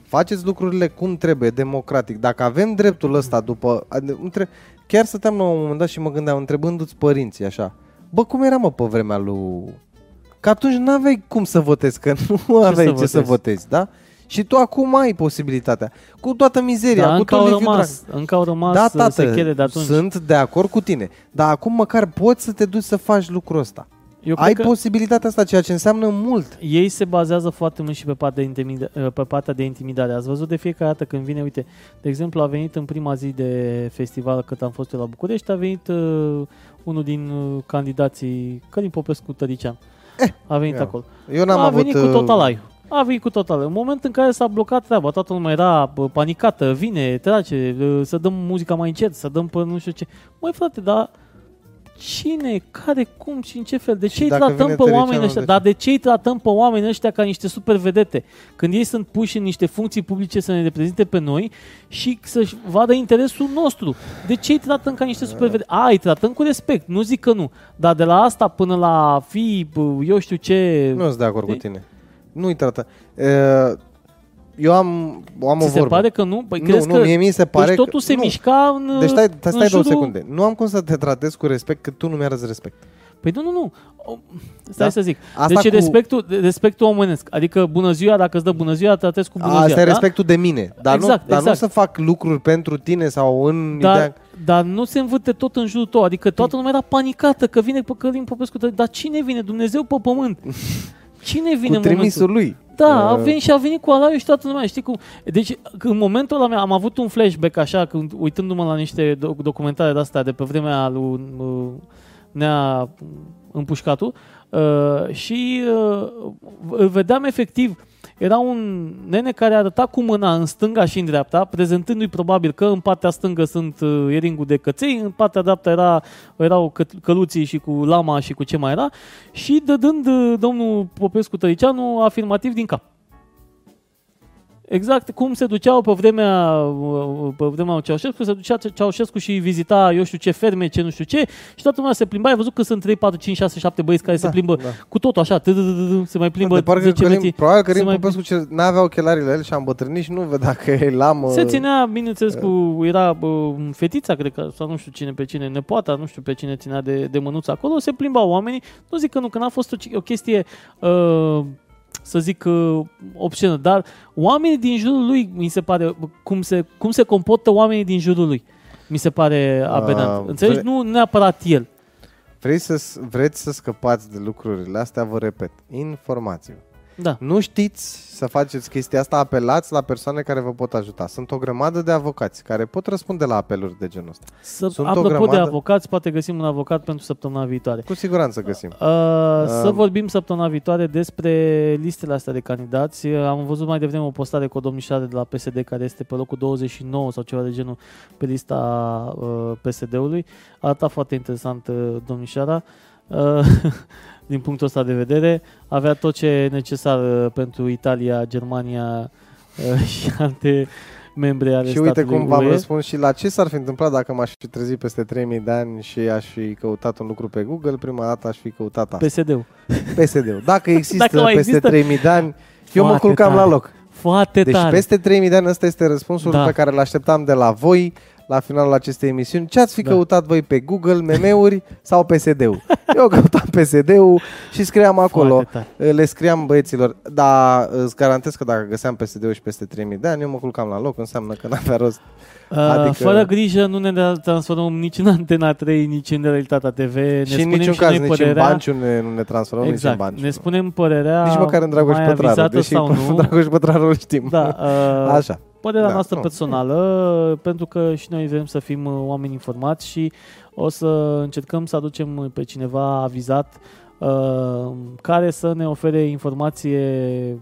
faceți lucrurile cum trebuie, democratic. Dacă avem dreptul ăsta după... ade- între, chiar stăteam la un moment dat și mă gândeam, întrebându-ți părinții așa, bă, cum era mă pe vremea lui... Că atunci nu aveai cum să votezi, că nu aveai ce să să votezi? votezi, da? Și tu acum ai posibilitatea. Cu toată mizeria, Dar cu încă tot au Liviu rămas, încă au rămas da, uh, tată, sechele de atunci. sunt de acord cu tine. Dar acum măcar poți să te duci să faci lucrul ăsta. Eu Ai cred că posibilitatea asta, ceea ce înseamnă mult. ei se bazează foarte mult și pe partea, de intimida- pe partea de intimidare. Ați văzut de fiecare dată când vine, uite, de exemplu, a venit în prima zi de festival cât am fost eu la București, a venit uh, unul din uh, candidații, Călin Popescu Tărician. a venit ia. acolo. Eu n-am a avut... venit cu uh, totalaiu. A venit cu total. În momentul în care s-a blocat treaba, toată lumea era bă, panicată, vine, trage, uh, să dăm muzica mai încet, să dăm pe nu știu ce. Măi frate, dar cine, care, cum și în ce fel? De ce îi dacă tratăm vine pe Tăricianu, oamenii ăștia? de Dar de ce îi tratăm pe oamenii ăștia ca niște super vedete? Când ei sunt puși în niște funcții publice să ne reprezinte pe noi și să-și vadă interesul nostru. De ce îi tratăm ca niște super vedete? A, îi tratăm cu respect, nu zic că nu. Dar de la asta până la fi, bă, eu știu ce... Nu sunt de acord cu Știi? tine. Nu uita tată. Uh, Eu am, am o Ți se vorbă. pare că nu? Păi nu, crezi nu, că... mie mi se pare deci totul că, se nu. mișca în Deci stai, în stai, stai două jurul- secunde. Nu am cum să te tratez cu respect că tu nu mi-arăți respect. Păi nu, nu, nu. O, Stai Da? să zic. Asta deci cu- respectul, respectul omenesc. Adică bună ziua, dacă îți dă bună ziua, tratezi cu bună Asta ziua. e da? respectul de mine. Dar, Exact, nu, dar exact. nu să fac lucruri pentru tine sau în Dar, ideea... dar nu se învârte tot în jurul tău. Adică toată lumea era panicată că vine pe Călin Popescu. Dar cine vine? Dumnezeu pe pământ. Cine vine Cu în trimisul momentul? lui. Da, a Uh, venit și a venit cu alaiul și toată lumea, știi cum? Deci, în momentul ăla am avut un flashback așa, când, uitându-mă la niște doc- documentare de-astea de pe vremea lui uh, Nea Împușcatul uh, și uh, îl vedeam efectiv, era un nene care arăta cu mâna în stânga și în dreapta, prezentându-i probabil că în partea stângă sunt uh, eringul de căței, în partea dreaptă era, erau că, căluții și cu lama și cu ce mai era și dădând uh, domnul Popescu Tăricianu afirmativ din cap. Exact cum se duceau pe vremea, uh, pe vremea lui Ceaușescu, se ducea Ceaușescu și vizita eu știu ce ferme, ce nu știu ce și toată lumea se plimba. Ai văzut că sunt 3, 4, 5, 6, 7 băieți care se Da, plimbă da. cu totul așa, tâdâdâdâdâ, se mai plimbă de parcă 10 Călim, metri. probabil că se Călim mai- Popescu ce n-avea ochelarii la el și a îmbătrânit și nu vedea că e lamă. Se ținea, bineînțeles, cu, era bă, fetița, cred că, sau nu știu cine pe cine, nepoata, nu știu pe cine ținea de, de mânuță acolo, se plimbau oamenii. Nu zic că nu, că n-a fost o, o chestie, uh, să zic, uh, obscenă, dar oamenii din jurul lui, mi se pare, bă, cum se, cum se comportă oamenii din jurul lui, mi se pare aberant. Uh, Înțelegi? vre- Nu neapărat el. Vrei să, vreți să scăpați de lucrurile astea, vă repet. Informațiu. Da. Nu știți să faceți chestia asta, apelați la persoane care vă pot ajuta. Sunt o grămadă de avocați care pot răspunde la apeluri de genul ăsta. Să, Sunt o apropo de grămadă- avocați, poate găsim un avocat pentru săptămâna viitoare. Cu siguranță găsim. Uh, să Um, vorbim săptămâna viitoare despre listele astea de candidați. Uh, Am văzut mai devreme o postare cu o domnișoară de la PSD care este pe locul 29 sau ceva de genul pe lista uh, PSD-ului. Arăta foarte interesant uh, domnișoara. Uh, din punctul ăsta de vedere, avea tot ce e necesar uh, pentru Italia, Germania uh, și alte membre ale Și uite statului cum v-am UE. răspuns și la ce s-ar fi întâmplat dacă m-aș fi trezit peste 3000 de ani și aș fi căutat un lucru pe Google, prima dată aș fi căutat asta. PSD-ul. PSD-ul. Dacă există Dacă mai peste există- 3000 de ani, eu mă Foarte culcam tare. la loc. Foarte Deci tare. peste 3000 de ani ăsta este răspunsul Da. pe care îl așteptam de la voi la finalul acestei emisiuni. Ce ați fi Da. căutat voi pe Google, meme-uri sau PSD-ul? Eu căutam PSD-ul și scriam acolo. Foarte tare. Le scriam băieților, dar îți garantez că dacă găseam PSD-ul și peste 3000 de ani, eu mă culcam la loc, înseamnă că n-avea rost. Uh, Adică- Fără grijă nu ne transformăm nici în Antena 3, nici în Realitatea TV. Ne și în spunem niciun și caz, noi nici în părerea. banciu ne, nu ne transformăm, exact. nici în banciu. Ne spunem părerea Nici măcar în Dragoș mai Pătraru, avizată deși sau nu. Dragoș Pătraru îl știm. Da, uh, Așa. părerea Da, noastră nu. personală, pentru că și noi vrem să fim uh, oameni informați și o să încercăm să aducem pe cineva avizat uh, care să ne ofere informație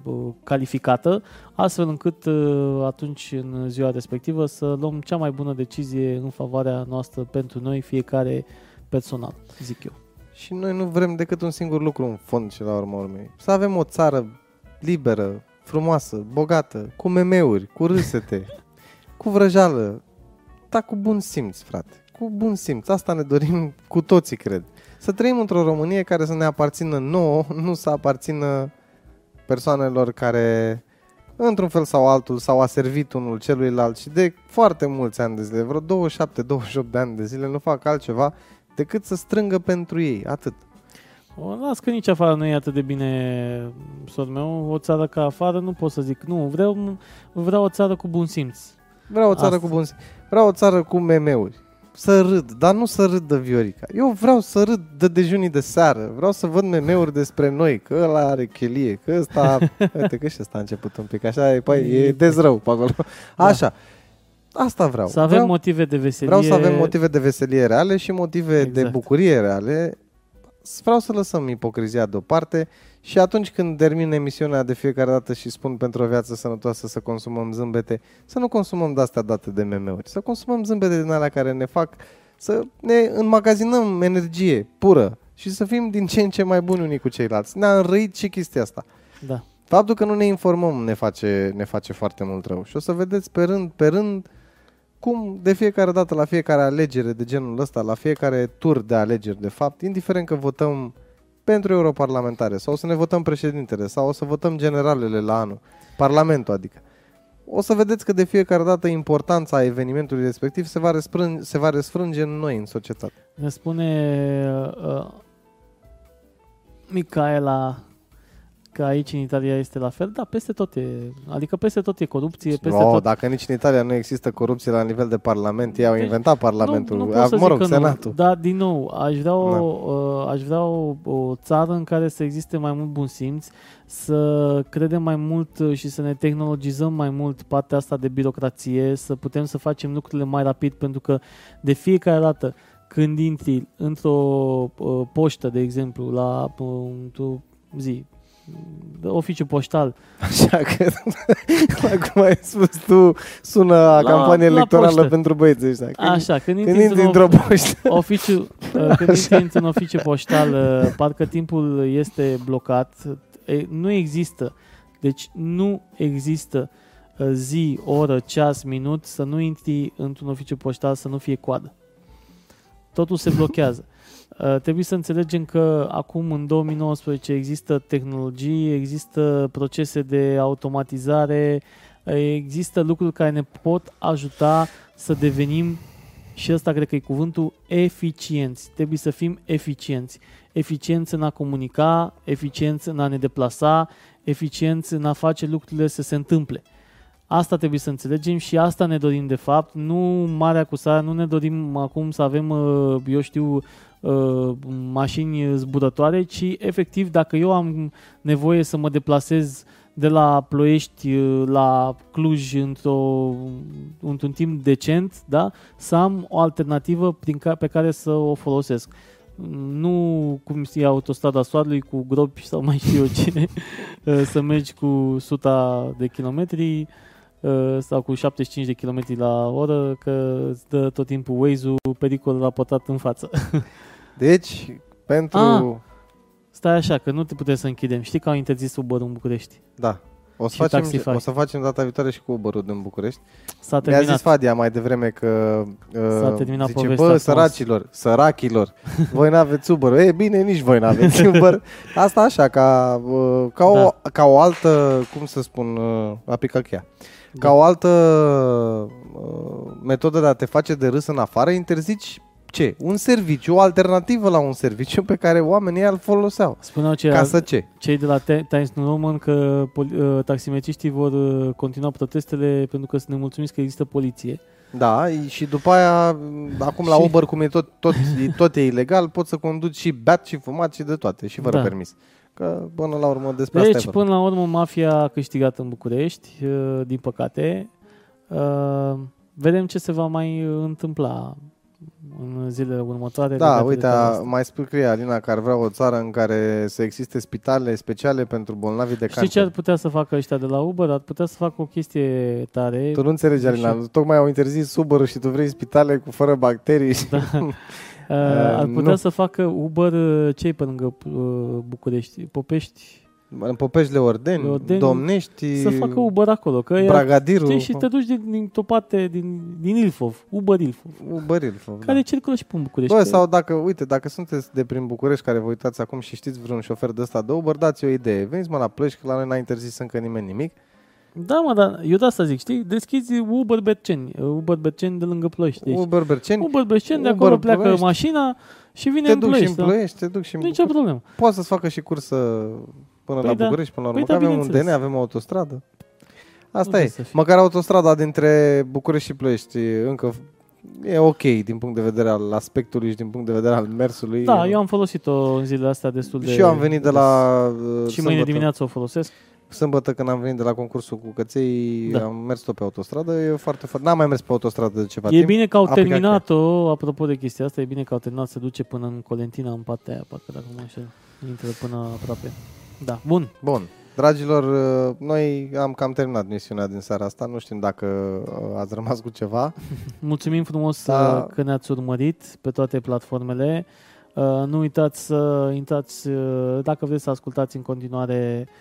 uh, calificată, astfel încât uh, atunci în ziua respectivă să luăm cea mai bună decizie în favoarea noastră pentru noi, fiecare personal, zic eu. Și noi nu vrem decât un singur lucru în fond și la urma urmei. Să avem o țară liberă, frumoasă, bogată, cu meme-uri, cu râsete, cu vrăjală, dar cu bun simț, frate. Cu bun simț. Asta ne dorim cu toții, cred. Să trăim într-o Românie care să ne aparțină nouă, nu să aparțină persoanelor care într-un fel sau altul, sau a servit unul celuilalt și de foarte mulți ani de zile, vreo 27-28 de ani de zile, nu fac altceva decât să strângă pentru ei, atât. O, las că nici afară nu e atât de bine, sor meu. O țară ca afară nu pot să zic. Nu, vreau, vreau o țară cu bun simț. Vreau o țară Asta. cu bun simț. Vreau o țară cu meme-uri. Să râd, dar nu să râd de Viorica. Eu vreau să râd de dejunii de seară. Vreau să văd meme-uri despre noi, că ăla are chelie, că ăsta... Uite că și ăsta a început un pic așa, e, păi, e dezrău pe acolo. Așa. Asta vreau. Să avem vreau, motive de veselie. vreau să avem motive de veselie reale și motive de Exact. bucurie reale. Vreau să lăsăm ipocrizia deoparte și atunci când termin emisiunea de fiecare dată și spun pentru o viață sănătoasă să consumăm zâmbete, să nu consumăm de-astea date de meme-uri, să consumăm zâmbete din alea care ne fac să ne înmagazinăm energie pură și să fim din ce în ce mai buni unii cu ceilalți. Ne-a înrăit și chestia asta. Da. Faptul că nu ne informăm ne face, ne face foarte mult rău. Și o să vedeți pe rând, pe rând, cum de fiecare dată, la fiecare alegere de genul ăsta, la fiecare tur de alegeri, de fapt, indiferent că votăm pentru europarlamentare sau o să ne votăm președintele sau o să votăm generalele la anul, parlamentul adică, o să vedeți că de fiecare dată importanța evenimentului respectiv se va, răsprân, se va răsfrânge în noi, în societate. Ne spune uh, Micaela că aici în Italia este la fel. Da, peste tot e. Adică peste tot e corupție, peste No, tot. dacă nici în Italia nu există corupție la nivel de parlament, ei au Deci, inventat parlamentul, Nu, nu A, pot să mă rog, zic că senatul. nu. Dar, din nou, aș vrea, o, uh, aș vrea o, o țară în care să existe mai mult bun simț, să credem mai mult uh, și să ne tehnologizăm mai mult partea asta de birocrație, să putem să facem lucrurile mai rapid, pentru că de fiecare dată când intri într-o uh, poștă, de exemplu, la uh, într-o zi, oficiu poștal, Așa că, cum ai spus tu, sună a La- campanie la electorală poștă. pentru băieți ăștia. Când, așa, când, când intri intri într-o într-o poștă. oficiu, uh, când intri într-un oficiu poștal, uh, parcă timpul este blocat. E, Nu există. Deci nu există uh, zi, oră, ceas, minut să nu intri într-un oficiu poștal să nu fie coadă. Totul se blochează. Uh, Trebuie să înțelegem că acum în 2019 există tehnologii, există procese de automatizare, uh, există lucruri care ne pot ajuta să devenim și ăsta cred că e cuvântul eficienți. Trebuie să fim eficienți. Eficienți în a comunica, eficienți în a ne deplasa, eficienți în a face lucrurile să se întâmple. Asta trebuie să înțelegem și asta ne dorim de fapt, nu marea cu sarea, nu ne dorim acum să avem, uh, eu știu, uh, mașini zburătoare, ci efectiv dacă eu am nevoie să mă deplasez de la Ploiești uh, la Cluj într-o, într-un timp decent, da? să am o alternativă prin ca, pe care să o folosesc. Nu cum e autostrada soarelui cu gropi sau mai știu eu cine, uh, să mergi cu 100 de kilometri uh, sau cu 75 de km la oră, că îți dă tot timpul Waze-ul pericol raportat în față. Deci, pentru... Ah. Stai așa, că nu te putem să închidem. Știi că au interzis Uber în București? Da. O să, Și facem, Taxify. o să facem data viitoare și cu Uber-ul din București. S-a Mi-a terminat. zis Fadia mai devreme că S-a uh, terminat zice, povestea bă, frumos." săracilor, sărachilor, voi n-aveți Uber. E bine, nici voi n-aveți Uber. Asta așa, ca, uh, ca, o, Da. ca o altă, cum să spun, uh, a picat cheia. Da. Ca o altă uh, metodă de a te face de râs în afară, interzici ce? Un serviciu, o alternativă la un serviciu pe care oamenii îl foloseau. Spuneau ce Ca să ce? cei de la Te- Times New Roman că poli- uh, taximetriștii vor uh, continua protestele pentru că sunt nemulțumiți că există poliție. Da, și după aia, acum la Și- Uber, cum e tot, tot, e, tot e ilegal, poți să conduci și beat și fumat și de toate, și fără Da. permis. Că până la urmă despre asta Deci, e vorba. până la urmă, mafia a câștigat în București, uh, din păcate. Uh, Vedem ce se va mai întâmpla în zilele următoare. Da, legate de uite, treaba a, asta. mai scrie Alina că ar vrea o țară în care să existe spitale speciale pentru bolnavi de Știi ce cancer. ar putea să facă ăștia de la Uber? Ar putea să facă o chestie tare. Tu nu înțelegi, Alina, Și- tocmai au interzis Uber și tu vrei spitale cu fără bacterii. Da. Uh, ar putea nu. să facă Uber uh, ce pe lângă uh, București? Popești? În Popeșle Ordeni, Ordeni, Domnești, Să facă Uber acolo. Că ea, Bragadiru, știi, și te duci din, din o parte din, din Ilfov, Uber Ilfov, Uber Ilfov, da. care circulă și pe în București. Bă, sau dacă, uite, dacă sunteți de prin București care vă uitați acum și știți vreun șofer de ăsta de Uber, dați o idee. Veniți mă la plăci, că la noi n-a interzis încă nimeni nimic. Da, mă, dar eu de asta zic, știi? Deschizi Uber Berceni, Uber Berceni de lângă Ploiești. Deci, Uber Berceni, Uber Berceni, de Uber acolo pleacă Ploiești. mașina și vine te în duc și Ploiești. în da? Ploiești, te duc și în Nicio problemă. Poate să-ți facă și cursă până Păi la da. București, până la urmă, Păi că da, avem un bineînțeles. DN, avem o autostradă. Asta Nu e. trebuie să fie. Măcar autostrada dintre București și Ploiești e încă e ok din punct de vedere al aspectului și din punct de vedere al mersului. Da, eu am folosit-o în zilele astea destul de... și eu am venit de la uh, Și mâine sâmbătă, dimineață o folosesc. Sâmbătă când am venit de la concursul cu căței, Da. am mers tot pe autostradă, e foarte, foarte n-am mai mers pe autostradă de ceva E timp. bine că au a picat terminat-o, apropo de chestia asta, e bine că au terminat să duce până în Colentina, în partea aia, parcă dacă mă înșel, intră până aproape. Da, bun. Bun. Dragilor, uh, noi am cam terminat misiunea din seara asta, nu știm dacă uh, ați rămas cu ceva. Mulțumim frumos Da. da. că ne-ați urmărit pe toate platformele. Uh, Nu uitați să intrați, uh, dacă vreți să ascultați în continuare uh,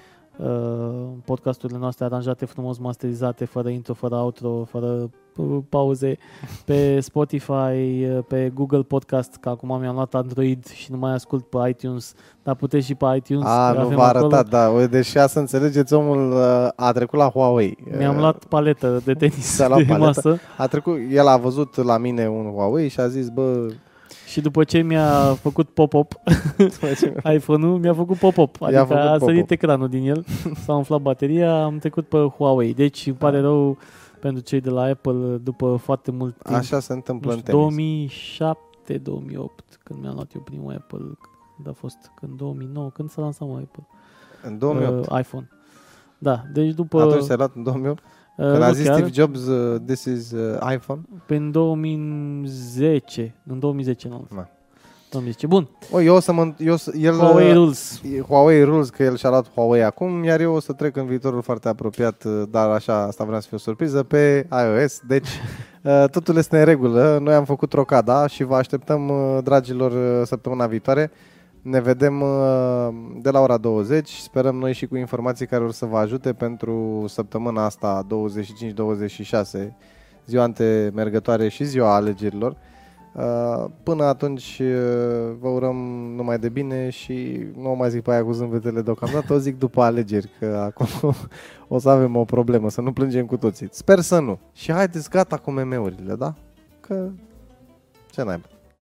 podcasturile noastre aranjate frumos, masterizate, fără intro, fără outro, fără uh, pauze, pe Spotify, uh, pe Google Podcast, că acum mi-am luat Android și nu mai ascult pe iTunes, dar puteți și pe iTunes. A, că nu avem v-a acolo. arătat, da. O, Deci, ca să înțelegeți, omul uh, a trecut la Huawei. Mi-am Uh, luat paletă de tenis ți-a luat de paletă? masă A trecut, el a văzut la mine un Huawei și a zis, bă, și după ce mi-a făcut pop-up iPhone-ul mi-a făcut pop-up, I-a adică făcut a pop-up. sărit ecranul din el, s-a umflat bateria, am trecut pe Huawei. Deci îmi pare rău pentru cei de la Apple după foarte mult timp. așa se întâmplă nu în știu, tenis. 2007-2008, când mi-am luat eu primul Apple, când a fost, când 2009, când s-a lansat mă, Apple, În 2008. Uh, iPhone. Da, deci după... Atunci s-a luat în 2008? Uh, Când nu a zis chiar, Steve Jobs, uh, this is uh, iPhone? Pe în 2010, în 2010 nu. Da. 2010. Bun, O, eu o să mă... Eu, o să- el, Huawei uh, Rules. e Huawei Rules, că el și-a luat Huawei acum, iar eu o să trec în viitorul foarte apropiat, uh, dar așa, asta vreau să fie o surpriză, pe iOS. Deci, uh, totul este în regulă. Noi am făcut rocada și vă așteptăm, uh, dragilor, uh, săptămâna viitoare. Ne vedem uh, de la ora 20. Sperăm noi și cu informații care o să vă ajute pentru săptămâna asta 25-26, ziua antemergătoare și ziua alegerilor. Uh, Până atunci uh, vă urăm numai de bine și nu o mai zic pe aia cu zâmbetele deocamdată, o zic după alegeri, că acum o să avem o problemă, să nu plângem cu toții. Sper să nu. Și haideți gata cu meme-urile, da? Că ce naiba.